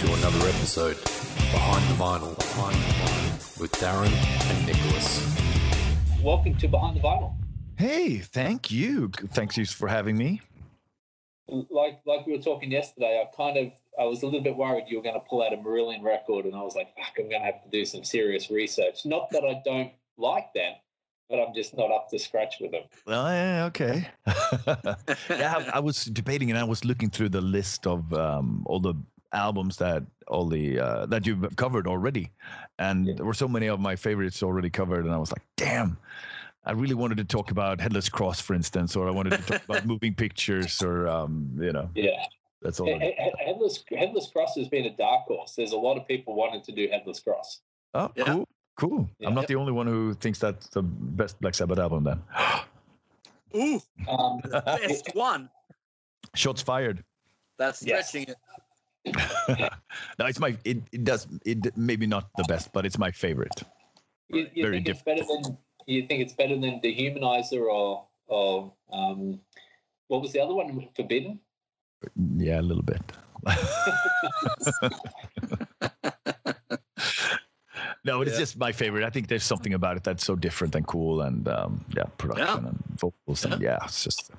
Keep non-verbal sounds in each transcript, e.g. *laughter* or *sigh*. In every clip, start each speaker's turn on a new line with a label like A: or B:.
A: to another episode Behind the Vinyl, Behind the Vinyl with Darren and Nicholas.
B: Welcome to Behind the Vinyl.
C: Hey, thank you. Thanks you for having me.
B: Like like we were talking yesterday, I kind of I was a little bit worried you were going to pull out a Marillion record, and I was like, fuck, I'm going to have to do some serious research. Not that I don't like them, but I'm just not up to scratch with them.
C: Well, yeah, okay. *laughs* yeah, I, I was debating and I was looking through the list of um, all the albums that all the uh, that you've covered already, and
B: Yeah.
C: there were so many of my favorites already covered, and I was like, damn. I really wanted to talk about Headless Cross, for instance, or I wanted to talk about *laughs* moving pictures, or um, you know,
B: Yeah,
C: that's all.
B: He- he- headless Headless Cross has been a dark horse. There's a lot of people wanting to do Headless Cross.
C: Oh,
D: Yeah.
C: cool, cool.
B: Yeah.
C: I'm not the only one who thinks that's the best Black Sabbath album. Then,
D: Ooh,
B: Um,
D: best one.
C: shots fired.
D: That's
B: Yes.
D: stretching it. *laughs*
C: no, it's my. It, it does. It maybe not the best, but it's my favorite.
B: you, you
C: Very
B: think it's better than you think it's better than Dehumanizer or or um, what was the other one? Forbidden.
C: Yeah, a little bit. *laughs* no, it's
D: Yeah.
C: just my favorite. I think there's something about it that's so different and cool, and um, yeah, production and vocals, and yeah, it's just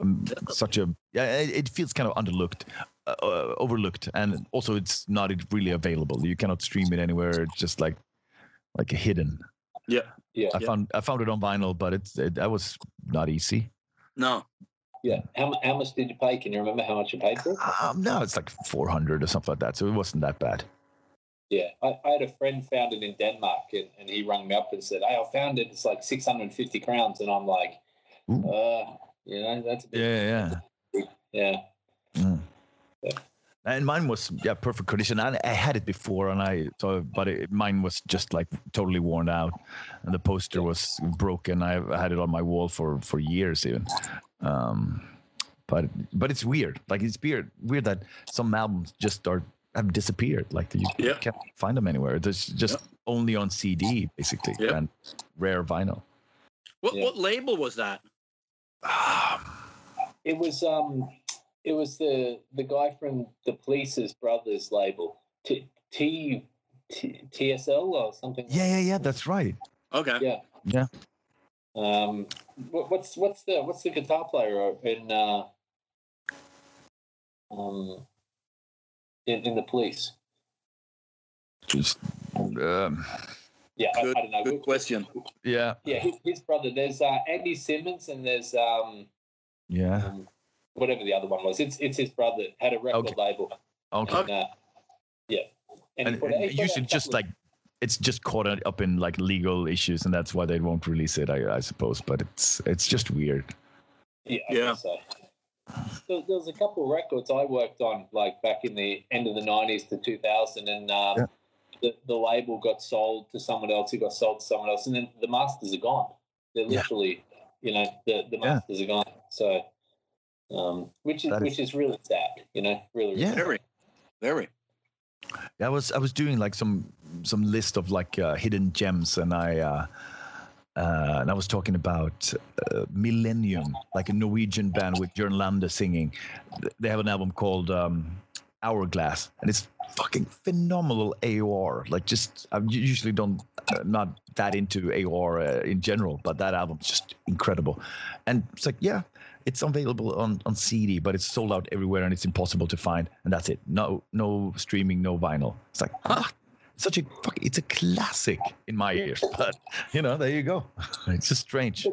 C: um, such a yeah. It, it feels kind of underlooked, uh, uh, overlooked, and also it's not really available. You cannot stream it anywhere. It's just like like a hidden.
B: Yeah. Yeah.
C: I
D: Yeah.
C: found I found it on vinyl, but it's it, that was not easy.
D: No.
B: Yeah. How, how much did you pay? Can you remember how much you paid for it?
C: Um, no, it's like 400 or something like that. So it wasn't that bad.
B: Yeah. I, I had a friend found it in Denmark and, and he rang me up and said, Hey, I found it. It's like 650 crowns. And I'm like,
C: Ooh.
B: uh, you know, that's a bit,
C: Yeah, yeah.
B: yeah.
C: Mm.
B: Yeah.
C: And mine was yeah perfect condition. I, I had it before, and I so but it, mine was just like totally worn out, and the poster was broken. I had it on my wall for for years even. Um, but but it's weird. Like it's weird weird that some albums just are have disappeared. Like you
D: Yeah.
C: can't find them anywhere. There's just only on CD basically
D: Yeah.
C: and rare vinyl.
D: What
B: Yeah.
D: what label was that?
B: It was, um, it was the, the guy from the Police's Brothers label, T, T, T, TSL or something. like
C: yeah, yeah, yeah. That's right.
D: Okay.
B: Yeah.
C: Yeah.
B: Um, what, what's what's the what's the guitar player in uh, um, in, in the police?
C: Just um,
B: Yeah,
D: Good,
B: I don't know.
D: good question.
C: yeah,
B: Yeah, his, his brother. There's uh, Andy Simmons and there's um,
C: yeah.
B: um, whatever the other one was. It's it's his brother had a record
C: Okay.
B: label.
C: Okay.
B: And, uh, yeah, and, he
C: and,
B: put-
C: and
B: he put
C: usually just
B: couple
C: like it's just caught up in like legal issues and that's why they won't release it i, I suppose but it's it's just weird
B: yeah, I
D: Yeah.
B: guess so. There, there was a couple of records I worked on, like back in the end of the '90s to 2000, and um,
C: Yeah.
B: the, the label got sold to someone else. It got sold to someone else, and then the masters are gone. They're
C: Yeah.
B: literally, you know, the, the
C: Yeah.
B: masters are gone. So, um, which is
C: That is-
B: which is really sad. You know, really. really
C: Yeah.
B: sad.
D: Very. Very.
C: i was i was doing like some some list of like uh, hidden gems and i uh uh, and I was talking about uh, Millennium, like a Norwegian band with Jørn Lande singing. They have an album called um, Hourglass, and it's fucking phenomenal AOR. Like, just I usually don't uh, not that into AOR uh, in general, but that album's just incredible. And it's like, yeah, it's available on on CD, but it's sold out everywhere, and it's impossible to find. And that's it. No, no streaming, no vinyl. It's like,
D: Huh.
C: such a fuck. It's a classic in my ears, *laughs* but you know, there you go. *laughs* It's just strange.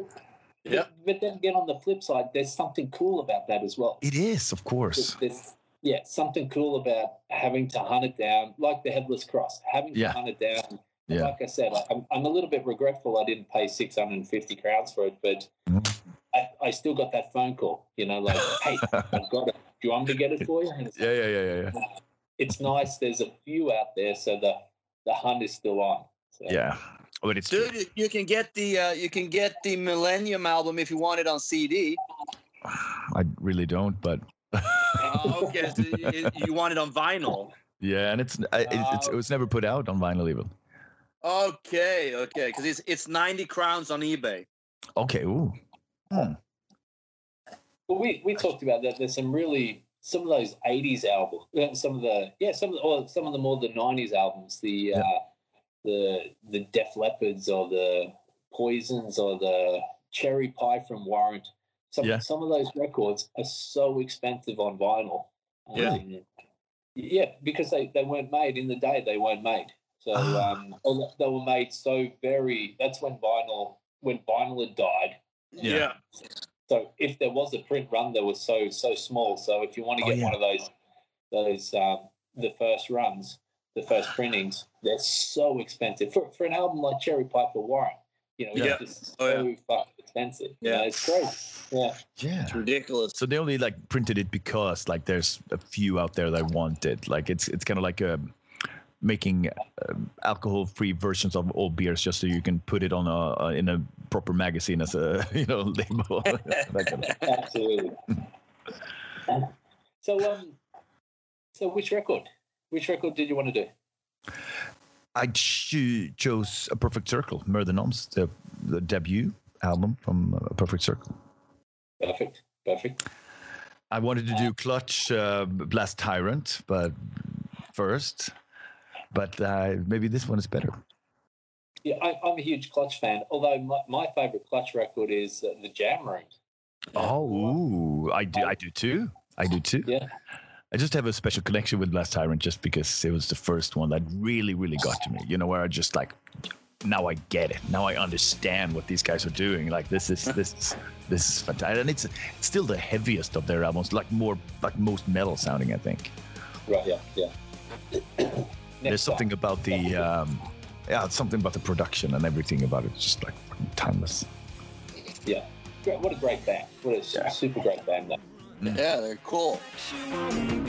D: Yeah.
B: But, then again, on the flip side, there's something cool about that as well.
C: It is, of course.
B: There's, there's- yeah, something cool about having to hunt it down, like the headless cross, having to hunt it down.
C: Yeah.
B: Like I said, I'm, I'm a little bit regretful I didn't pay 650 crowns for it, but
C: Mhm.
B: I, I still got that phone call, you know, like, *laughs* hey, I've got it. Do you want me to get it for you? And it's,
C: Yeah, yeah, yeah, yeah, yeah.
B: it's nice. There's a few out there, so the, the hunt is still on. So,
C: Yeah, but it's true.
D: Dude, you- you can get the uh, you can get the Millennium album if you want it on CD.
C: I really don't, but
D: Uh, okay, so you, you want it on vinyl.
C: yeah, and it's I, it, it's it was never put out on vinyl even.
D: Okay, okay, because it's it's ninety crowns on eBay.
C: Okay, ooh, Hmm.
B: Well, we, we talked about that. There's some really some of those '80s albums, uh, some of the yeah, some of the, or some of the more the '90s albums, the
C: Yeah.
B: uh, the the Def Leppards or the Poisons or the Cherry Pie from Warrant. Some
C: Yeah.
B: some of those records are so expensive on vinyl.
D: Yeah.
B: Um, yeah, because they, they weren't made in the day. They weren't made. So
C: Ah.
B: um, they were made so very. That's when vinyl when vinyl had died.
C: Yeah.
B: So if there was a print run, they were so so small. So if you want to
C: Oh,
B: get
C: yeah.
B: one of those those um, the first runs, the first printings, they're so expensive for for an album like Cherry Pie for Warrant. You know,
D: Yeah.
B: it's just
D: Oh,
B: so
D: yeah.
B: fucking expensive. You
D: Yeah.
B: know, it's great. Yeah,
C: Yeah.
D: It's ridiculous.
C: So they only like printed it because like there's a few out there that want it. Like it's it's kind of like a making um, alcohol-free versions of old beers just so you can put it on a, a in a proper magazine as a *laughs* you know label. *laughs* That kind of-
B: absolutely. so um, so which record? Which record did you want to do?
C: I cho- chose a Perfect Circle, Mer de Noms, the the debut album from uh, Perfect Circle.
B: Perfect, perfect.
C: I wanted to do Clutch uh, Blast Tyrant, but first, but uh, maybe this one is better.
B: Yeah, I, I'm a huge Clutch fan. Although my, my favorite Clutch record is uh, the Jam Room.
C: Oh, ooh, I do. I do too. I do too.
B: Yeah.
C: I just have a special connection with Blast Tyrant just because it was the first one that really, really got to me. You know, where I just like, now I get it. Now I understand what these guys are doing. Like this is *laughs* this is this is fantastic, and it's, it's still the heaviest of their albums. Like more like most metal sounding, I think.
B: Right. Yeah. Yeah.
C: There's
B: Next
C: something about the um, yeah, something about the production and everything about it. Just like fucking timeless.
B: Yeah. Great. What a great band. What a
C: Yeah.
B: super great band. Though.
D: Yeah, they're cool.
E: Running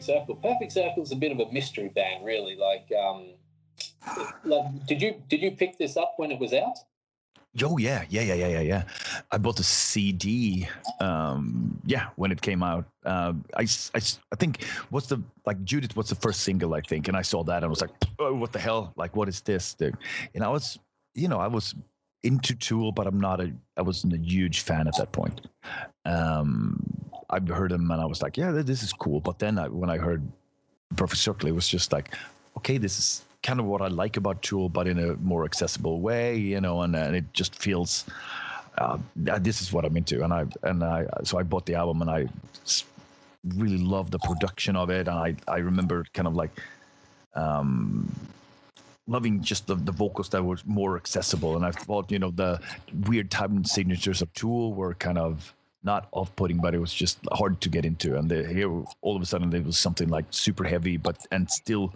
B: Perfect Circle. Perfect Circle is a bit of a mystery band, really. Like, um, like, did you did you pick this up when it was out?
C: Oh yeah, yeah, yeah, yeah, yeah, yeah. I bought the CD. Um, yeah, when it came out. Um, I think what's the like Judith? What's the first single? I think, and I saw that and I was like, oh, what the hell? Like, what is this? Dude? And I was, you know, I was into Tool, but I'm not a. I wasn't a huge fan at that point. Um, I heard them and I was like, yeah, this is cool. But then I, when I heard Perfect Circle, it was just like, okay, this is kind of what I like about Tool, but in a more accessible way, you know, and, and it just feels. Uh, this is what I'm into, and I and I so I bought the album, and I really loved the production of it, and I I remember kind of like um loving just the, the vocals that were more accessible. And i thought you know the weird time signatures of tool were kind of not off-putting but it was just hard to get into. And the, here all of a sudden there was something like super heavy but and still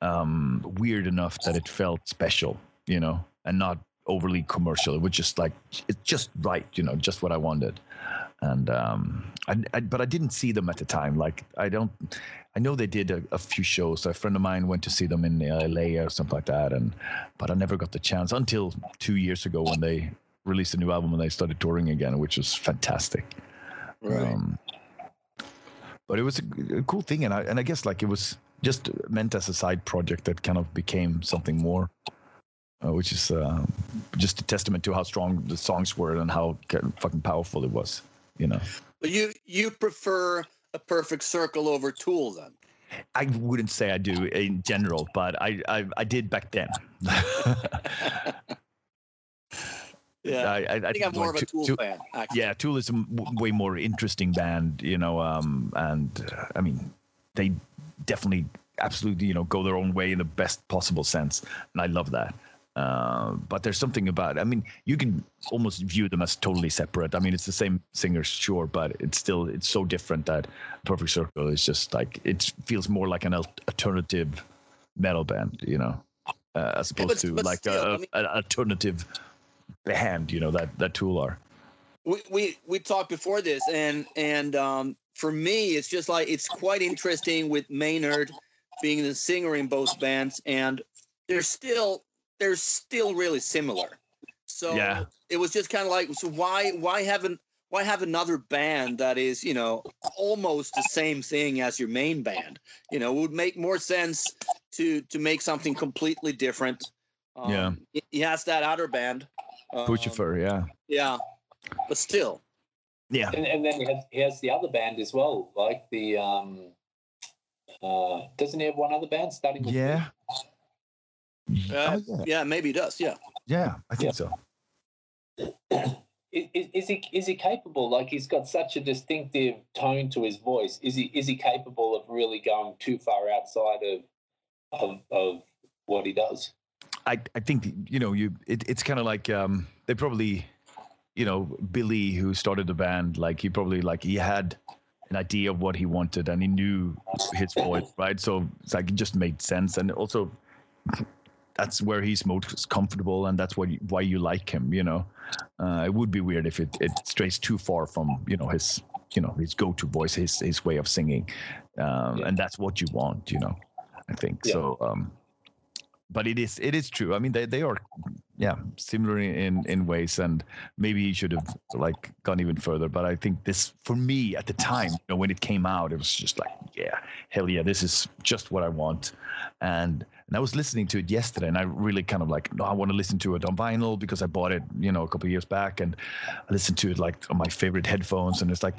C: um weird enough that it felt special you know and not overly commercial. It was just like it's just right you know just what i wanted and um I, I but i didn't see them at the time like i don't I know they did a, a few shows. A friend of mine went to see them in uh, LA or something like that, and but I never got the chance until two years ago when they released a new album and they started touring again, which was fantastic.
D: Right.
C: Um, but it was a, a cool thing, and I and I guess like it was just meant as a side project that kind of became something more, uh, which is uh, just a testament to how strong the songs were and how fucking powerful it was. You know.
D: But you you prefer a perfect circle over Tool then?
C: I wouldn't say I do in general, but I I, I did back then. *laughs*
D: Yeah.
C: I, I,
D: I think I'm more of a Tool
C: Tool-
D: fan. Actually.
C: Yeah, Tool is a m- w- way more interesting band, you know. Um, and uh, I mean, they definitely, absolutely, you know, go their own way in the best possible sense, and I love that. Uh, but there's something about. I mean, you can almost view them as totally separate. I mean, it's the same singers, sure, but it's still it's so different that Perfect Circle is just like it feels more like an alternative metal band, you know, uh, as opposed
D: but-
C: to
D: but
C: like
D: still,
C: a,
D: I mean-
C: an alternative band, you know, that that Tool are.
D: we, we we talked before this and and um for me it's just like it's quite interesting with maynard being the singer in both bands and they're still they're still really similar so
C: Yeah.
D: it was just kind of like so why why haven't why have another band that is you know almost the same thing as your main band you know it would make more sense to to make something completely different um,
C: Yeah.
D: he- he has that other band um,
C: Puscifer, yeah,
D: yeah but still
C: yeah.
B: And, and then he has, he has the other band as well, like the um, uh, doesn't he have one other band starting with?
C: Yeah.
D: Uh,
C: Oh, yeah.
D: yeah, maybe he does. Yeah.
C: Yeah, I think
B: Yeah.
C: so.
B: Is, is, is he is he capable? Like he's got such a distinctive tone to his voice. Is he is he capable of really going too far outside of of, of what he does?
C: I, I think you know you it, it's kind of like um they probably you know Billy who started the band like he probably like he had an idea of what he wanted and he knew his voice right so it's like it just made sense and also that's where he's most comfortable and that's what you, why you like him you know? Uh, it would be weird if it, it strays too far from you know his you know his go-to voice his his way of singing. Um,
B: Yeah.
C: and that's what you want you know i think.
B: Yeah.
C: so um but it is it is true. I mean they, they are yeah similar in in ways and maybe he should have like gone even further. But i think this for me at the time you know when it came out it was just like yeah hell yeah this is just what i want. And and i was listening to it yesterday and i really kind of like no i want to listen to it on vinyl because i bought it you know a couple of years back and i listened to it like on my favorite headphones and it's like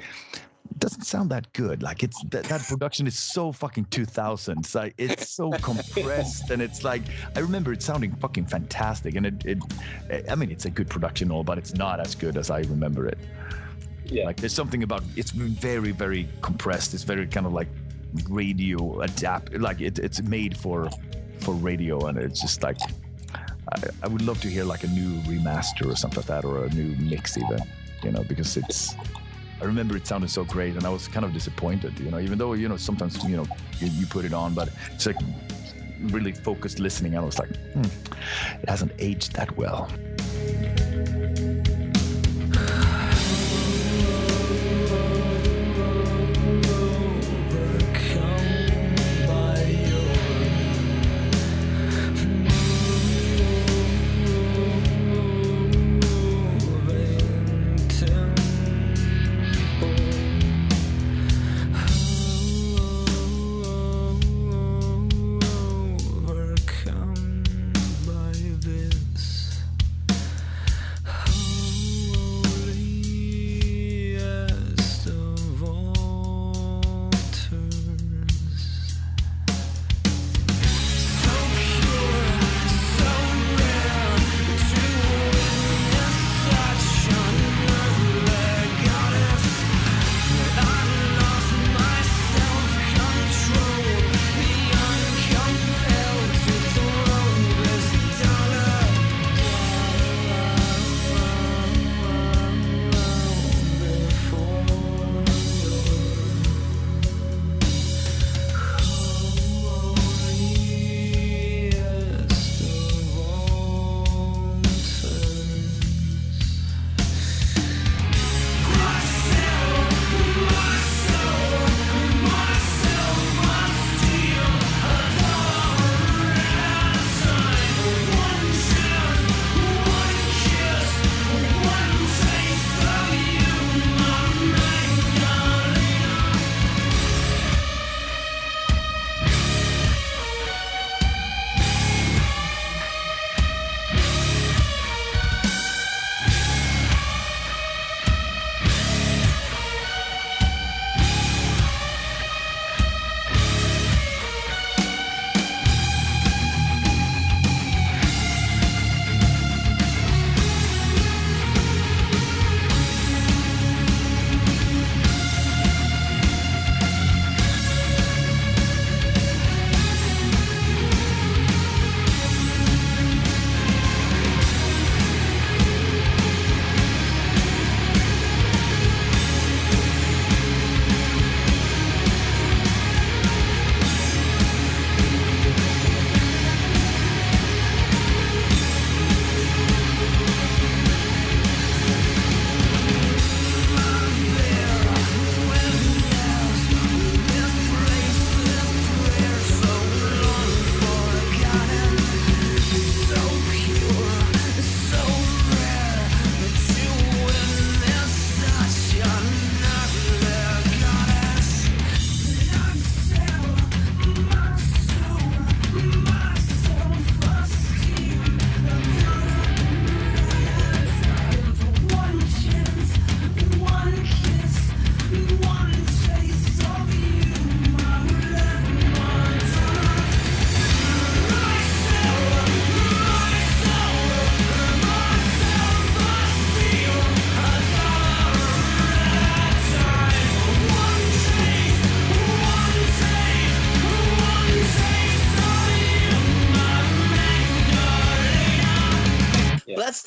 C: it doesn't sound that good. Like it's that, that production is so fucking 2000s. Like it's so compressed and it's like I remember it sounding fucking fantastic. And it, it I mean, it's a good production all, but it's not as good as I remember it.
B: Yeah.
C: Like there's something about it's very very compressed. It's very kind of like radio adapt. Like it, it's made for for radio, and it's just like I, I would love to hear like a new remaster or something like that, or a new mix even. You know, because it's. I remember it sounded so great, and I was kind of disappointed. You know, even though you know sometimes you know you, you put it on, but it's like really focused listening. And I was like, hmm, it hasn't aged that well.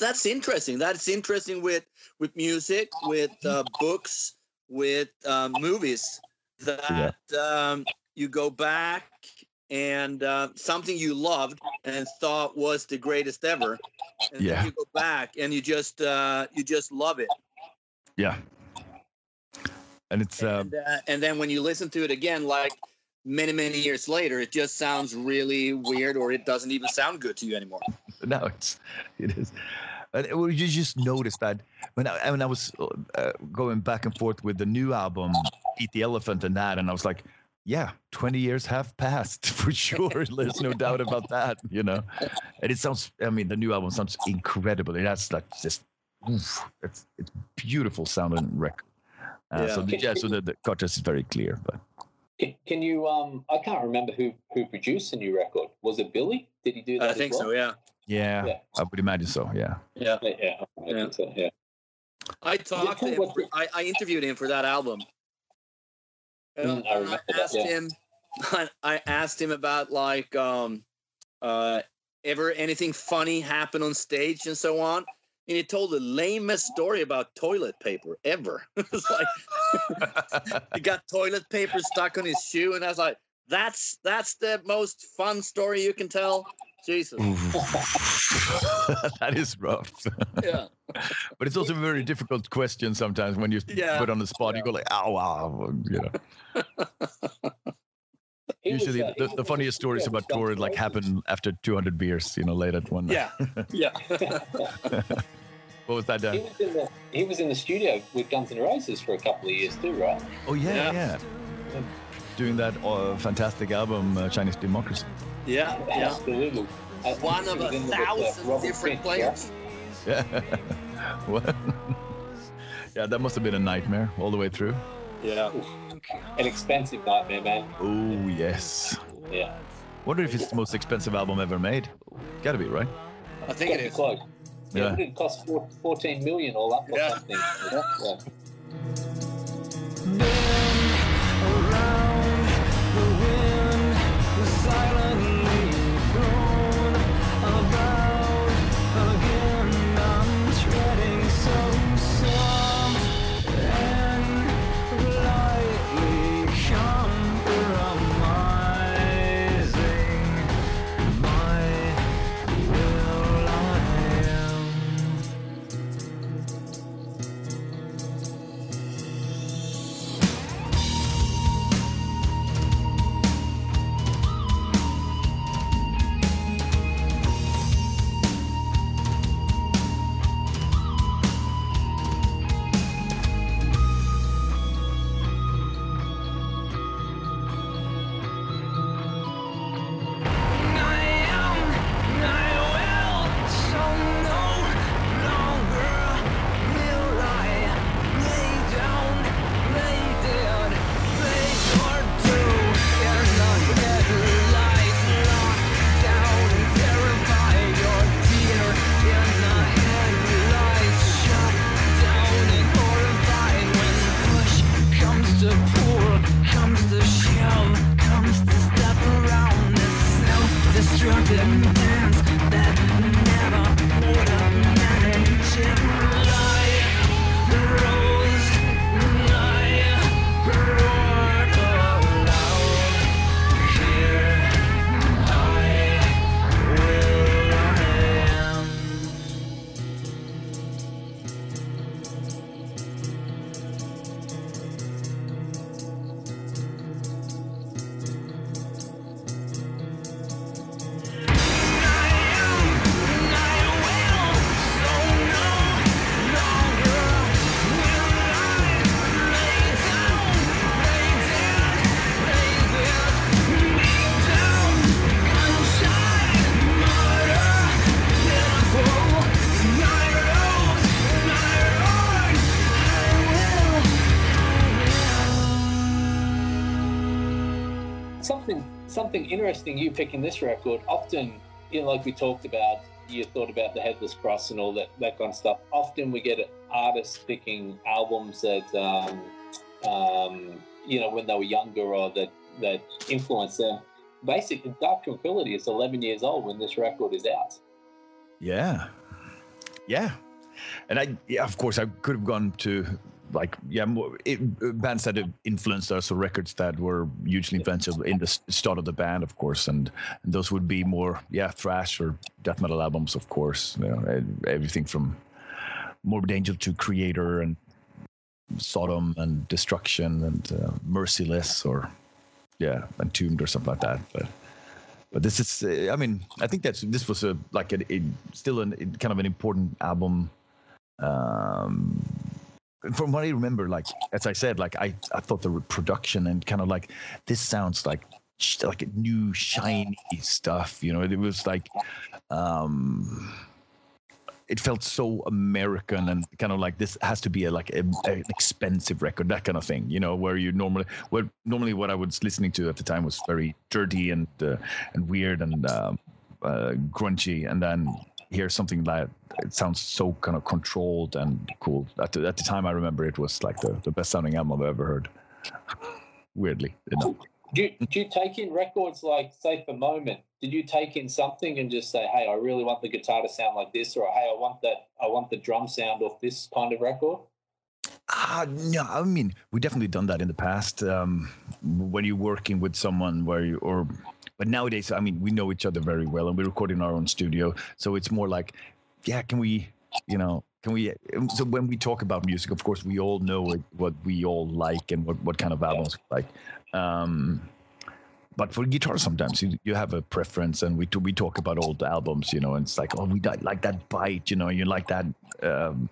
D: That's interesting. That's interesting with with music, with uh, books, with uh, movies. That um, you go back and uh, something you loved and thought was the greatest ever, and
C: Yeah.
D: then you go back and you just uh, you just love it.
C: Yeah. And it's uh,
D: and, uh, and then when you listen to it again, like many many years later, it just sounds really weird, or it doesn't even sound good to you anymore. *laughs*
C: no, it's it is. And it- well, you just notice that when I when I was uh, going back and forth with the new album, Eat the Elephant, and that, and I was like, yeah, twenty years have passed *laughs* for sure. There's no doubt about that, you know. And it sounds, I mean, the new album sounds incredible. It has like just, oof, it's it's beautiful sounding record. Uh, So the, yeah, so the, the contrast is very clear, but
E: Can- Can you? Um, I can't remember who who produced the new record. Was it Billy? Did he do that?
D: I
E: as
D: think
E: well?
D: so. Yeah.
C: Yeah,
E: Yeah.
C: I would imagine so. Yeah.
D: Yeah.
E: Yeah, yeah, I
D: Yeah.
E: so. Yeah.
D: I talked to him. For, I, I interviewed him for that album.
E: Mm,
D: And
E: I remember that,
D: asked
E: yeah.
D: him. *laughs* I asked him about like um, uh, ever anything funny happen on stage and so on. And he told the lamest story about toilet paper ever. *laughs* it's like *laughs* he got toilet paper stuck on his shoe, and I was like, "That's that's the most fun story you can tell." Jesus. *laughs*
C: That is rough.
D: Yeah.
C: But it's also a very difficult question sometimes when you
D: Yeah.
C: put on the spot. You go like, "Ow, wow," you know. *laughs*
E: He was,
C: Usually,
E: uh,
C: the, the funniest stories about tour like happen after 200 beers, you know, late at one night.
D: Yeah. Yeah. *laughs*
C: What was that?
E: he was in the he was in the studio with Guns N' Roses for a couple of years too, right?
C: Oh yeah,
D: Yeah.
C: yeah. Doing that uh, fantastic album, uh, Chinese Democracy.
D: Yeah. Yeah.
E: Absolutely. I
D: One of a
E: in with, uh,
D: thousand different
E: Fripp,
D: players.
C: Yeah. *laughs* what? *laughs* yeah, that must have been a nightmare all the way through.
D: Yeah.
E: An expensive nightmare, man.
C: Oh yes.
E: Yeah.
C: Wonder if it's the most expensive album ever made. Got to be right.
D: I think it
E: Pretty close. Yeah,
C: Yeah.
E: what did it cost? 14 million all up or
D: Yeah.
E: something. Yeah. yeah. Interesting you picking this record. Often, you know, like we talked about, you thought about the Headless Cross and all that that kind of stuff. Often we get artists picking albums that, um, um, you know, when they were younger or that that influenced them. Basically, Dark Tranquillity is 11 years old when this record is out.
C: Yeah. yeah, and I yeah, of course I could have gone to like yeah it, bands that have influenced us or records that were hugely influential in the start of the band, of course, and, and those would be more yeah thrash or death metal albums, of course. You know, everything from Morbid Angel to Kreator and Sodom and Destruction and uh, Merciless or yeah Entombed or something like that, but. But this is, uh, I mean, I think that's this was a like a, a still an, kind of an important album um from what i remember like as i said like i i thought the production and kind of like this sounds like like new shiny stuff you know? It was like um it felt so american and kind of like this has to be a like a, an expensive record that kind of thing you know? Where you normally where normally what i was listening to at the time was very dirty and uh, and weird and um uh, grungy. And then hear something like it sounds so kind of controlled and cool. At the, at the time, I remember it was like the, the best sounding album I've ever heard. Weirdly enough.
B: Do you, do you take in records like, say, for Moment? Did you take in something and just say, "Hey, I really want the guitar to sound like this," or "Hey, I want that, I want the drum sound off this kind of record"?
C: Ah, no, I mean, we definitely done that in the past. Um, when you're working with someone where you, or, but nowadays, I mean, we know each other very well and we record in our own studio. So it's more like, yeah, can we, you know, can we, so when we talk about music, of course, we all know what, what we all like and what, what kind of albums we like. Um, but for guitar, sometimes you, you have a preference, and we t- we talk about old albums, you know, and it's like, oh, we like that bite, you know, you like that, um,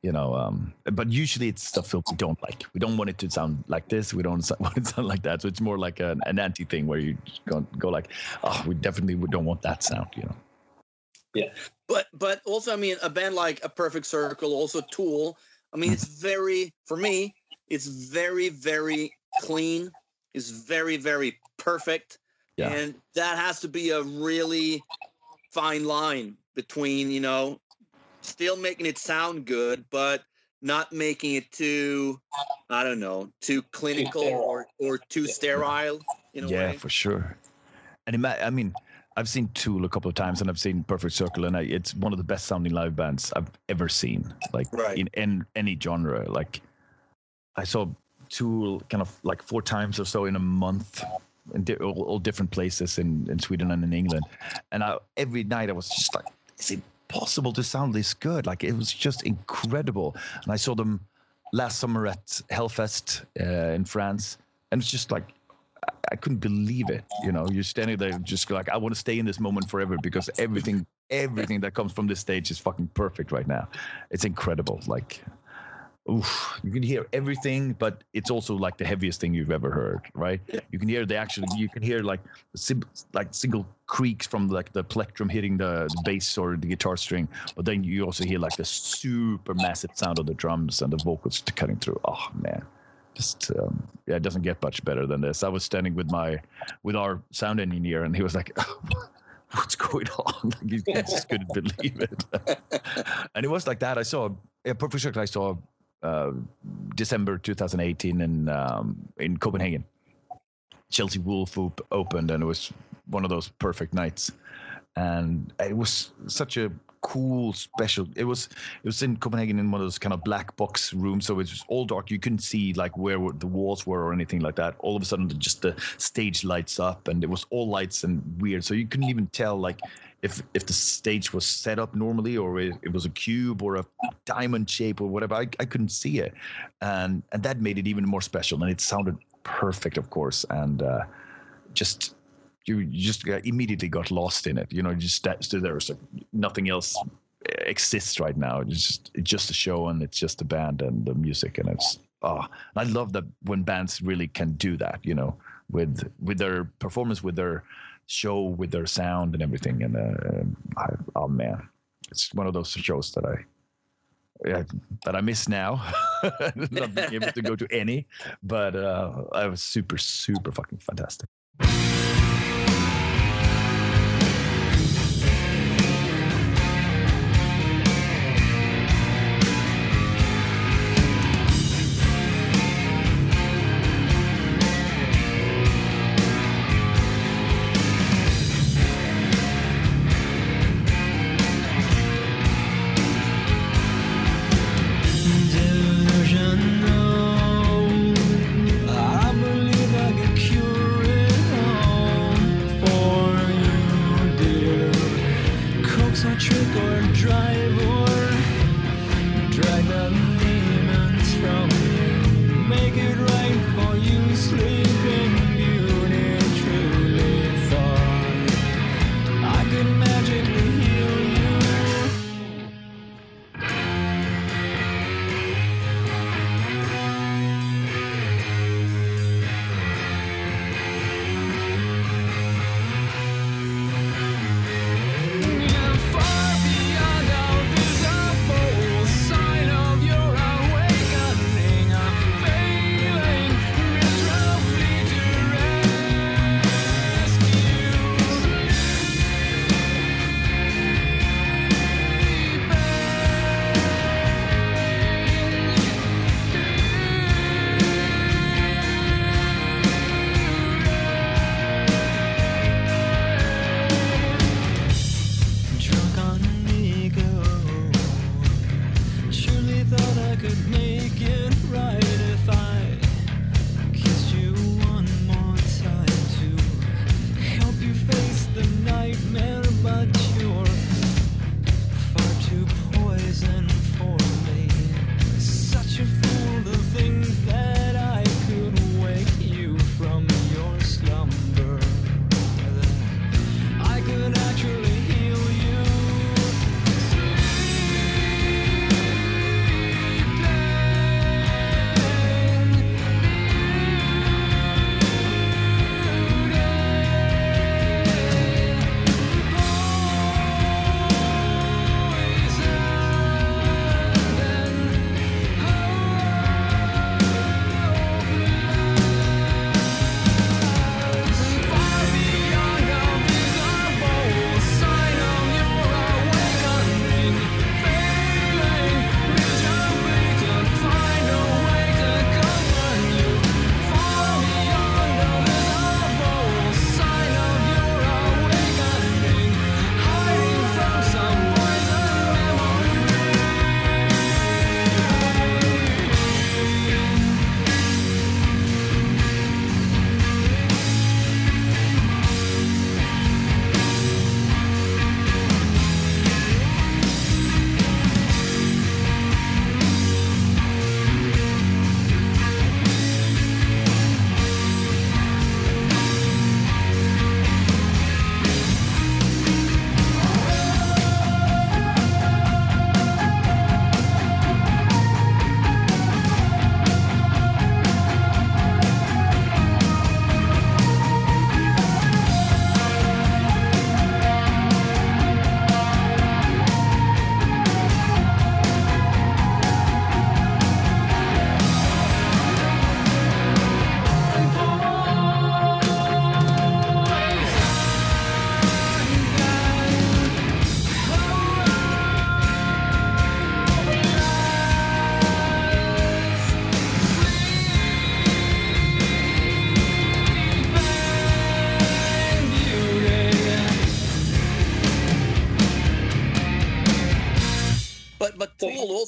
C: you know. Um, but usually it's stuff that we don't like. We don't want it to sound like this. We don't *laughs* want it to sound like that. So it's more like an, an anti thing where you go, go like, oh, we definitely don't want that sound, you know.
D: But but also, I mean, a band like a Perfect Circle, also Tool. I mean, it's very for me. It's very very clean. It's very very perfect,
C: Yeah.
D: and that has to be a really fine line between you know still making it sound good, but not making it too I don't know too clinical or or too sterile. In a
C: yeah,
D: way.
C: for sure. And ima- I mean, I've seen Tool a couple of times, and I've seen Perfect Circle, and I, it's one of the best sounding live bands I've ever seen. Like
D: Right.
C: in, in any genre. Like I saw Tool kind of like four times or so in a month. In di- all, all different places in, in Sweden and in England, and I, every night I was just like, "Is it possible to sound this good?" Like it was just incredible. And I saw them last summer at Hellfest uh, in France, and it's just like I- couldn't believe it. You know, you're standing there just like, I want to stay in this moment forever because everything, everything that comes from this stage is fucking perfect right now. It's incredible. Like, oof, you can hear everything, but it's also like the heaviest thing you've ever heard, right? You can hear the actual, you can hear like sim, like single creaks from like the plectrum hitting the, the bass or the guitar string, but then you also hear like the super massive sound of the drums and the vocals cutting through. Oh man just um, yeah, it doesn't get much better than this. I was standing with my with our sound engineer, and he was like, *laughs* "What's going on?" *laughs* Like, he just couldn't believe it. *laughs* and it was like that. I saw yeah, Perfect. I saw uh, December 2018 in um, in Copenhagen. Chelsea Wolfe opened, and it was one of those perfect nights. And it was such a cool, special. It was it was in Copenhagen in one of those kind of black box rooms, so it was all dark. You couldn't see like where the walls were or anything like that. All of a sudden, just the stage lights up, and it was all lights and weird. So you couldn't even tell like if if the stage was set up normally or it, it was a cube or a diamond shape or whatever. I, I couldn't see it, and and that made it even more special. And it sounded perfect, of course, and uh, just you just immediately got lost in it. You know, just sta- stood there. Like nothing else exists right now. It's just it's just a show and it's just a band and the music and it's oh, I love that when bands really can do that. You know, with with their performance, with their show, with their sound and everything. And uh, I, oh man, it's one of those shows that I. Yeah, that I miss now, *laughs* not being able to go to any, but uh, I was super, super fucking fantastic.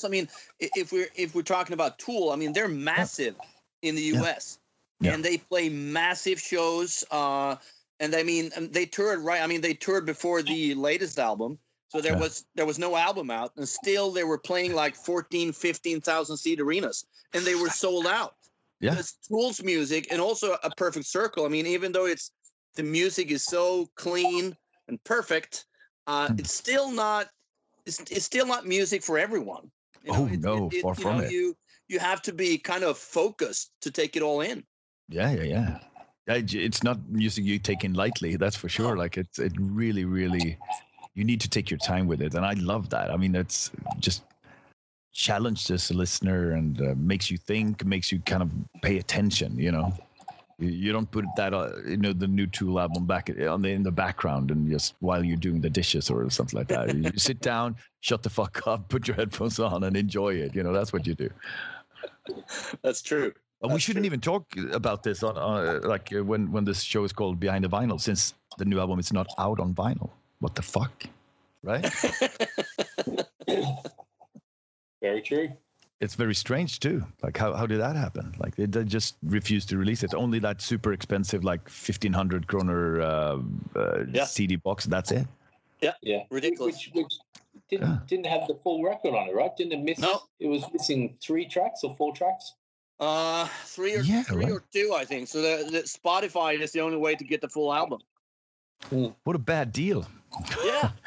E: I
D: mean, if we're if we're talking about Tool, I mean they're massive in the U.S.
C: Yeah.
D: and they play massive shows. Uh, and I mean, they toured right. I mean, they toured before the latest album, so there
C: Yeah.
D: was there was no album out, and still they were playing like 14, 15,000 seat arenas, and they were sold out.
C: Yeah.
D: It's Tool's music, and also a perfect circle. I mean, even though it's the music is so clean and perfect, uh,
C: Hmm.
D: it's still not. It's, it's still not music for everyone.
C: Oh, no, far
D: you
C: from
D: know,
C: it.
D: You you have to be kind of focused to take it all in.
C: Yeah, yeah, yeah. Yeah, It's not music you take in lightly, that's for sure. Like it's it really, really you need to take your time with it. And I love that. I mean, it's just challenges the listener and uh, makes you think, makes you kind of pay attention, you know. You, don't put that, uh, you know, the new Tool album back on the, in the background and just while you're doing the dishes or something like that. you sit *laughs* down, shut the fuck up, put your headphones on and enjoy it. You know, that's what you do.
D: That's true.
C: But we shouldn't
D: true.
C: even talk about this on uh, like uh, when when this show is called Behind the Vinyl, since the new album is not out on vinyl. What the fuck, right? *laughs*
B: Very true.
C: It's very strange too. Like how how did that happen? Like they, they just refused to release it. Only that super expensive like fifteen hundred kroner uh, uh,
D: Yeah.
C: CD box. That's it.
B: Yeah, yeah,
D: Ridiculous.
B: Which, which didn't
C: Yeah.
B: didn't have the full record on it, right? Didn't it miss?
E: No.
B: It was missing three tracks or four tracks.
E: Uh, three or
C: Yeah,
E: three
C: right.
E: or two, I think. So the, the Spotify is the only way to get the full album.
C: What a bad deal.
E: Yeah. *laughs*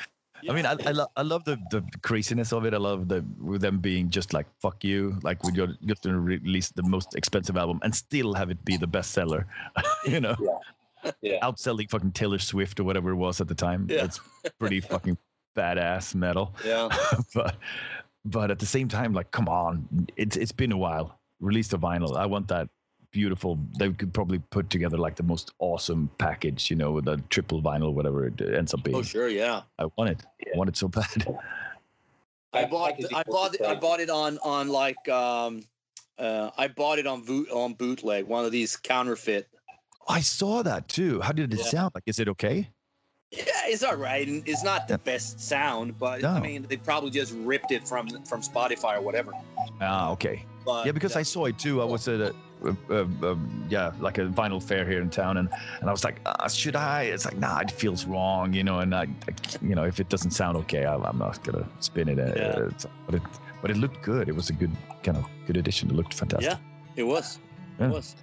C: I mean, I, I, lo- I love the, the craziness of it. I love the with them being just like fuck you, like we got just to release the most expensive album and still have it be the bestseller. *laughs* you know,
B: Yeah.
C: outselling fucking Taylor Swift or whatever it was at the time.
E: Yeah.
C: It's pretty *laughs* fucking badass metal.
E: yeah. *laughs*
C: but but at the same time, like, come on, it's it's been a while. Release the vinyl. I want that beautiful. They could probably put together like the most awesome package, you know, with a triple vinyl, whatever it ends up being.
E: Oh, sure. Yeah.
C: I want it. I want it so bad. *laughs*
E: I bought I bought it, I bought it on on like um uh I bought it on boot on bootleg one of these counterfeit.
C: I saw that too. How did it
E: Yeah.
C: sound? Like, is it okay?
E: Yeah, it's all right. and It's not the
C: Yeah.
E: best sound, but
C: No.
E: I mean they probably just ripped it from from Spotify or whatever.
C: Ah, okay.
E: But
C: Yeah, because I saw it too. I was at a, uh, uh, yeah, like a vinyl fair here in town, and, and I was like, uh, should I? It's like, nah, it feels wrong, you know. And I, I you know, if it doesn't sound okay, I, I'm not gonna spin it. Uh,
E: Yeah.
C: it's- but it, but it looked good. It was a good kind of good addition. It looked fantastic.
E: Yeah. it was.
C: Yeah.
E: It was.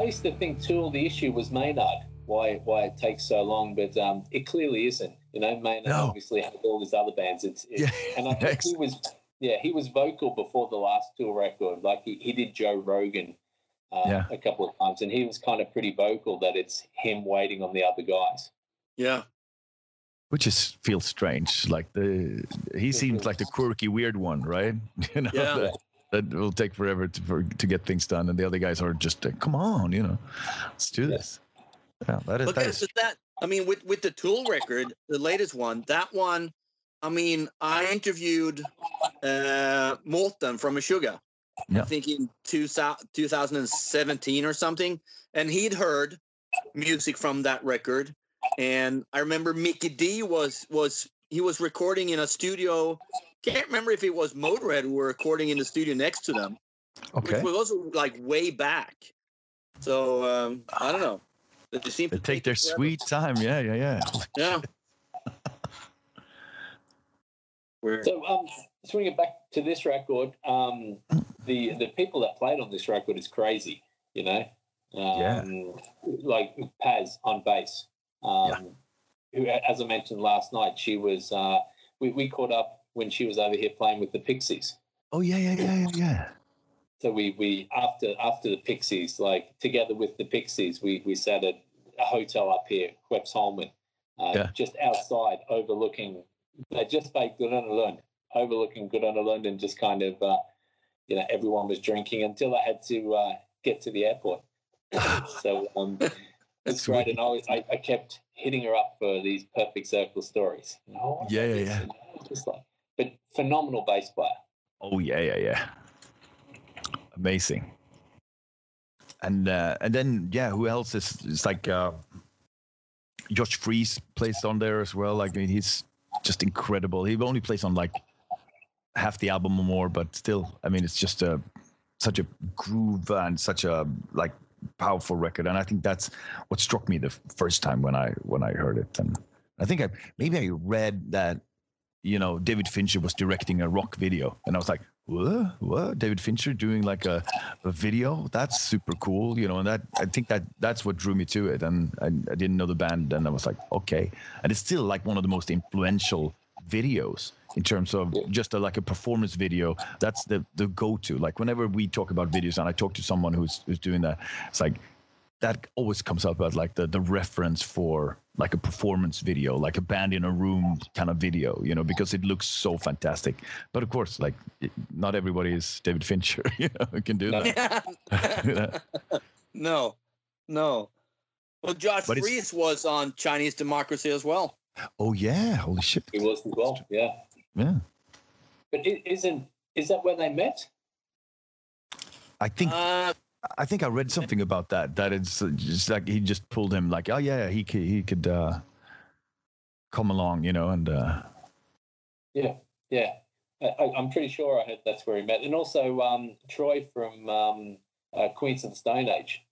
F: I, I
B: used to think Tool the issue was Maynard. Why why it takes so long, but um, it clearly isn't. You know, Maynard
C: No.
B: obviously had all his other bands. It's, it's
C: Yeah.
B: and I *laughs* think he was yeah he was vocal before the last Tool record. Like he, he did Joe Rogan uh,
C: Yeah.
B: a couple of times, and he was kind of pretty vocal that it's him waiting on the other guys.
E: Yeah.
C: Which is feels strange. Like the he seems like the quirky, weird one, right? *laughs* You know,
E: Yeah.
C: that, that will take forever to for, to get things done, and the other guys are just like, come on, you know, let's do this. Yeah, that is.
E: But
C: that, is.
E: that. I mean, with with the Tool record, the latest one, that one,
D: I mean, I interviewed uh, Morten from Meshuggah,
C: Yeah.
D: I think in two, 2017 or something, and he'd heard music from that record. And I remember Mikkey Dee was was he was recording in a studio. Can't remember if it was Motorhead who were recording in the studio next to them,
C: Okay.
D: which was also like way back. So um, I don't know. They seem
C: They
D: to
C: take their
D: forever.
C: sweet time. Yeah, yeah, yeah.
D: Yeah. *laughs* We're-
B: So, um, swinging back to this record, um, the the people that played on this record is crazy. You know, um, like Paz on bass. Um, Who, as I mentioned last night, she was. Uh, we we caught up when she was over here playing with the Pixies.
C: Oh yeah, yeah, yeah, yeah, yeah.
B: So we we after after the Pixies, like together with the Pixies, we we sat at a hotel up here, Quepsholmen, uh,
C: Yeah.
B: just outside, overlooking. They just played Lund, overlooking Lund, and just kind of, uh, you know, everyone was drinking until I had to uh, get to the airport. *laughs* so um, it's great, and I, was, I I kept hitting her up for these perfect circle stories. Know,
C: Yeah, yeah, yeah.
B: Just like, but phenomenal bass player.
C: Oh yeah, yeah, yeah. Amazing. And uh, and then yeah, who else is? It's like uh, Josh Freese plays on there as well. Like I mean, he's just incredible. He only plays on like half the album or more, but still, I mean, it's just a such a groove and such a like powerful record. And I think that's what struck me the first time when I when I heard it. And I think I maybe I read that you know David Fincher was directing a rock video, and I was like, what? What? David Fincher doing like a, a video? That's super cool, you know. And that I think that that's what drew me to it. And I, I didn't know the band, and I was like, okay. And it's still like one of the most influential videos in terms of just a, like a performance video. That's the the go to. Like whenever we talk about videos, and I talk to someone who's who's doing that, it's like that always comes up as like the the reference for like a performance video, like a band in a room kind of video, you know, because it looks so fantastic. But of course, like it- not everybody is David Fincher, *laughs* you know, who can do
B: No.
C: that. *laughs*
D: No, no. Well, Josh
C: But it's-
D: Freese was on Chinese Democracy as well.
C: oh yeah, holy shit,
B: He was as well. Yeah.
C: yeah.
B: But is isn't is that where they met?
C: I think
D: Uh,
C: I think I read something about that. That it's just like he just pulled him, like, oh yeah, he could he could uh, come along, you know, and uh,
B: Yeah, yeah. I, I- I'm pretty sure I heard that's where he met, and also um, Troy from um, uh, Queens of the Stone Age.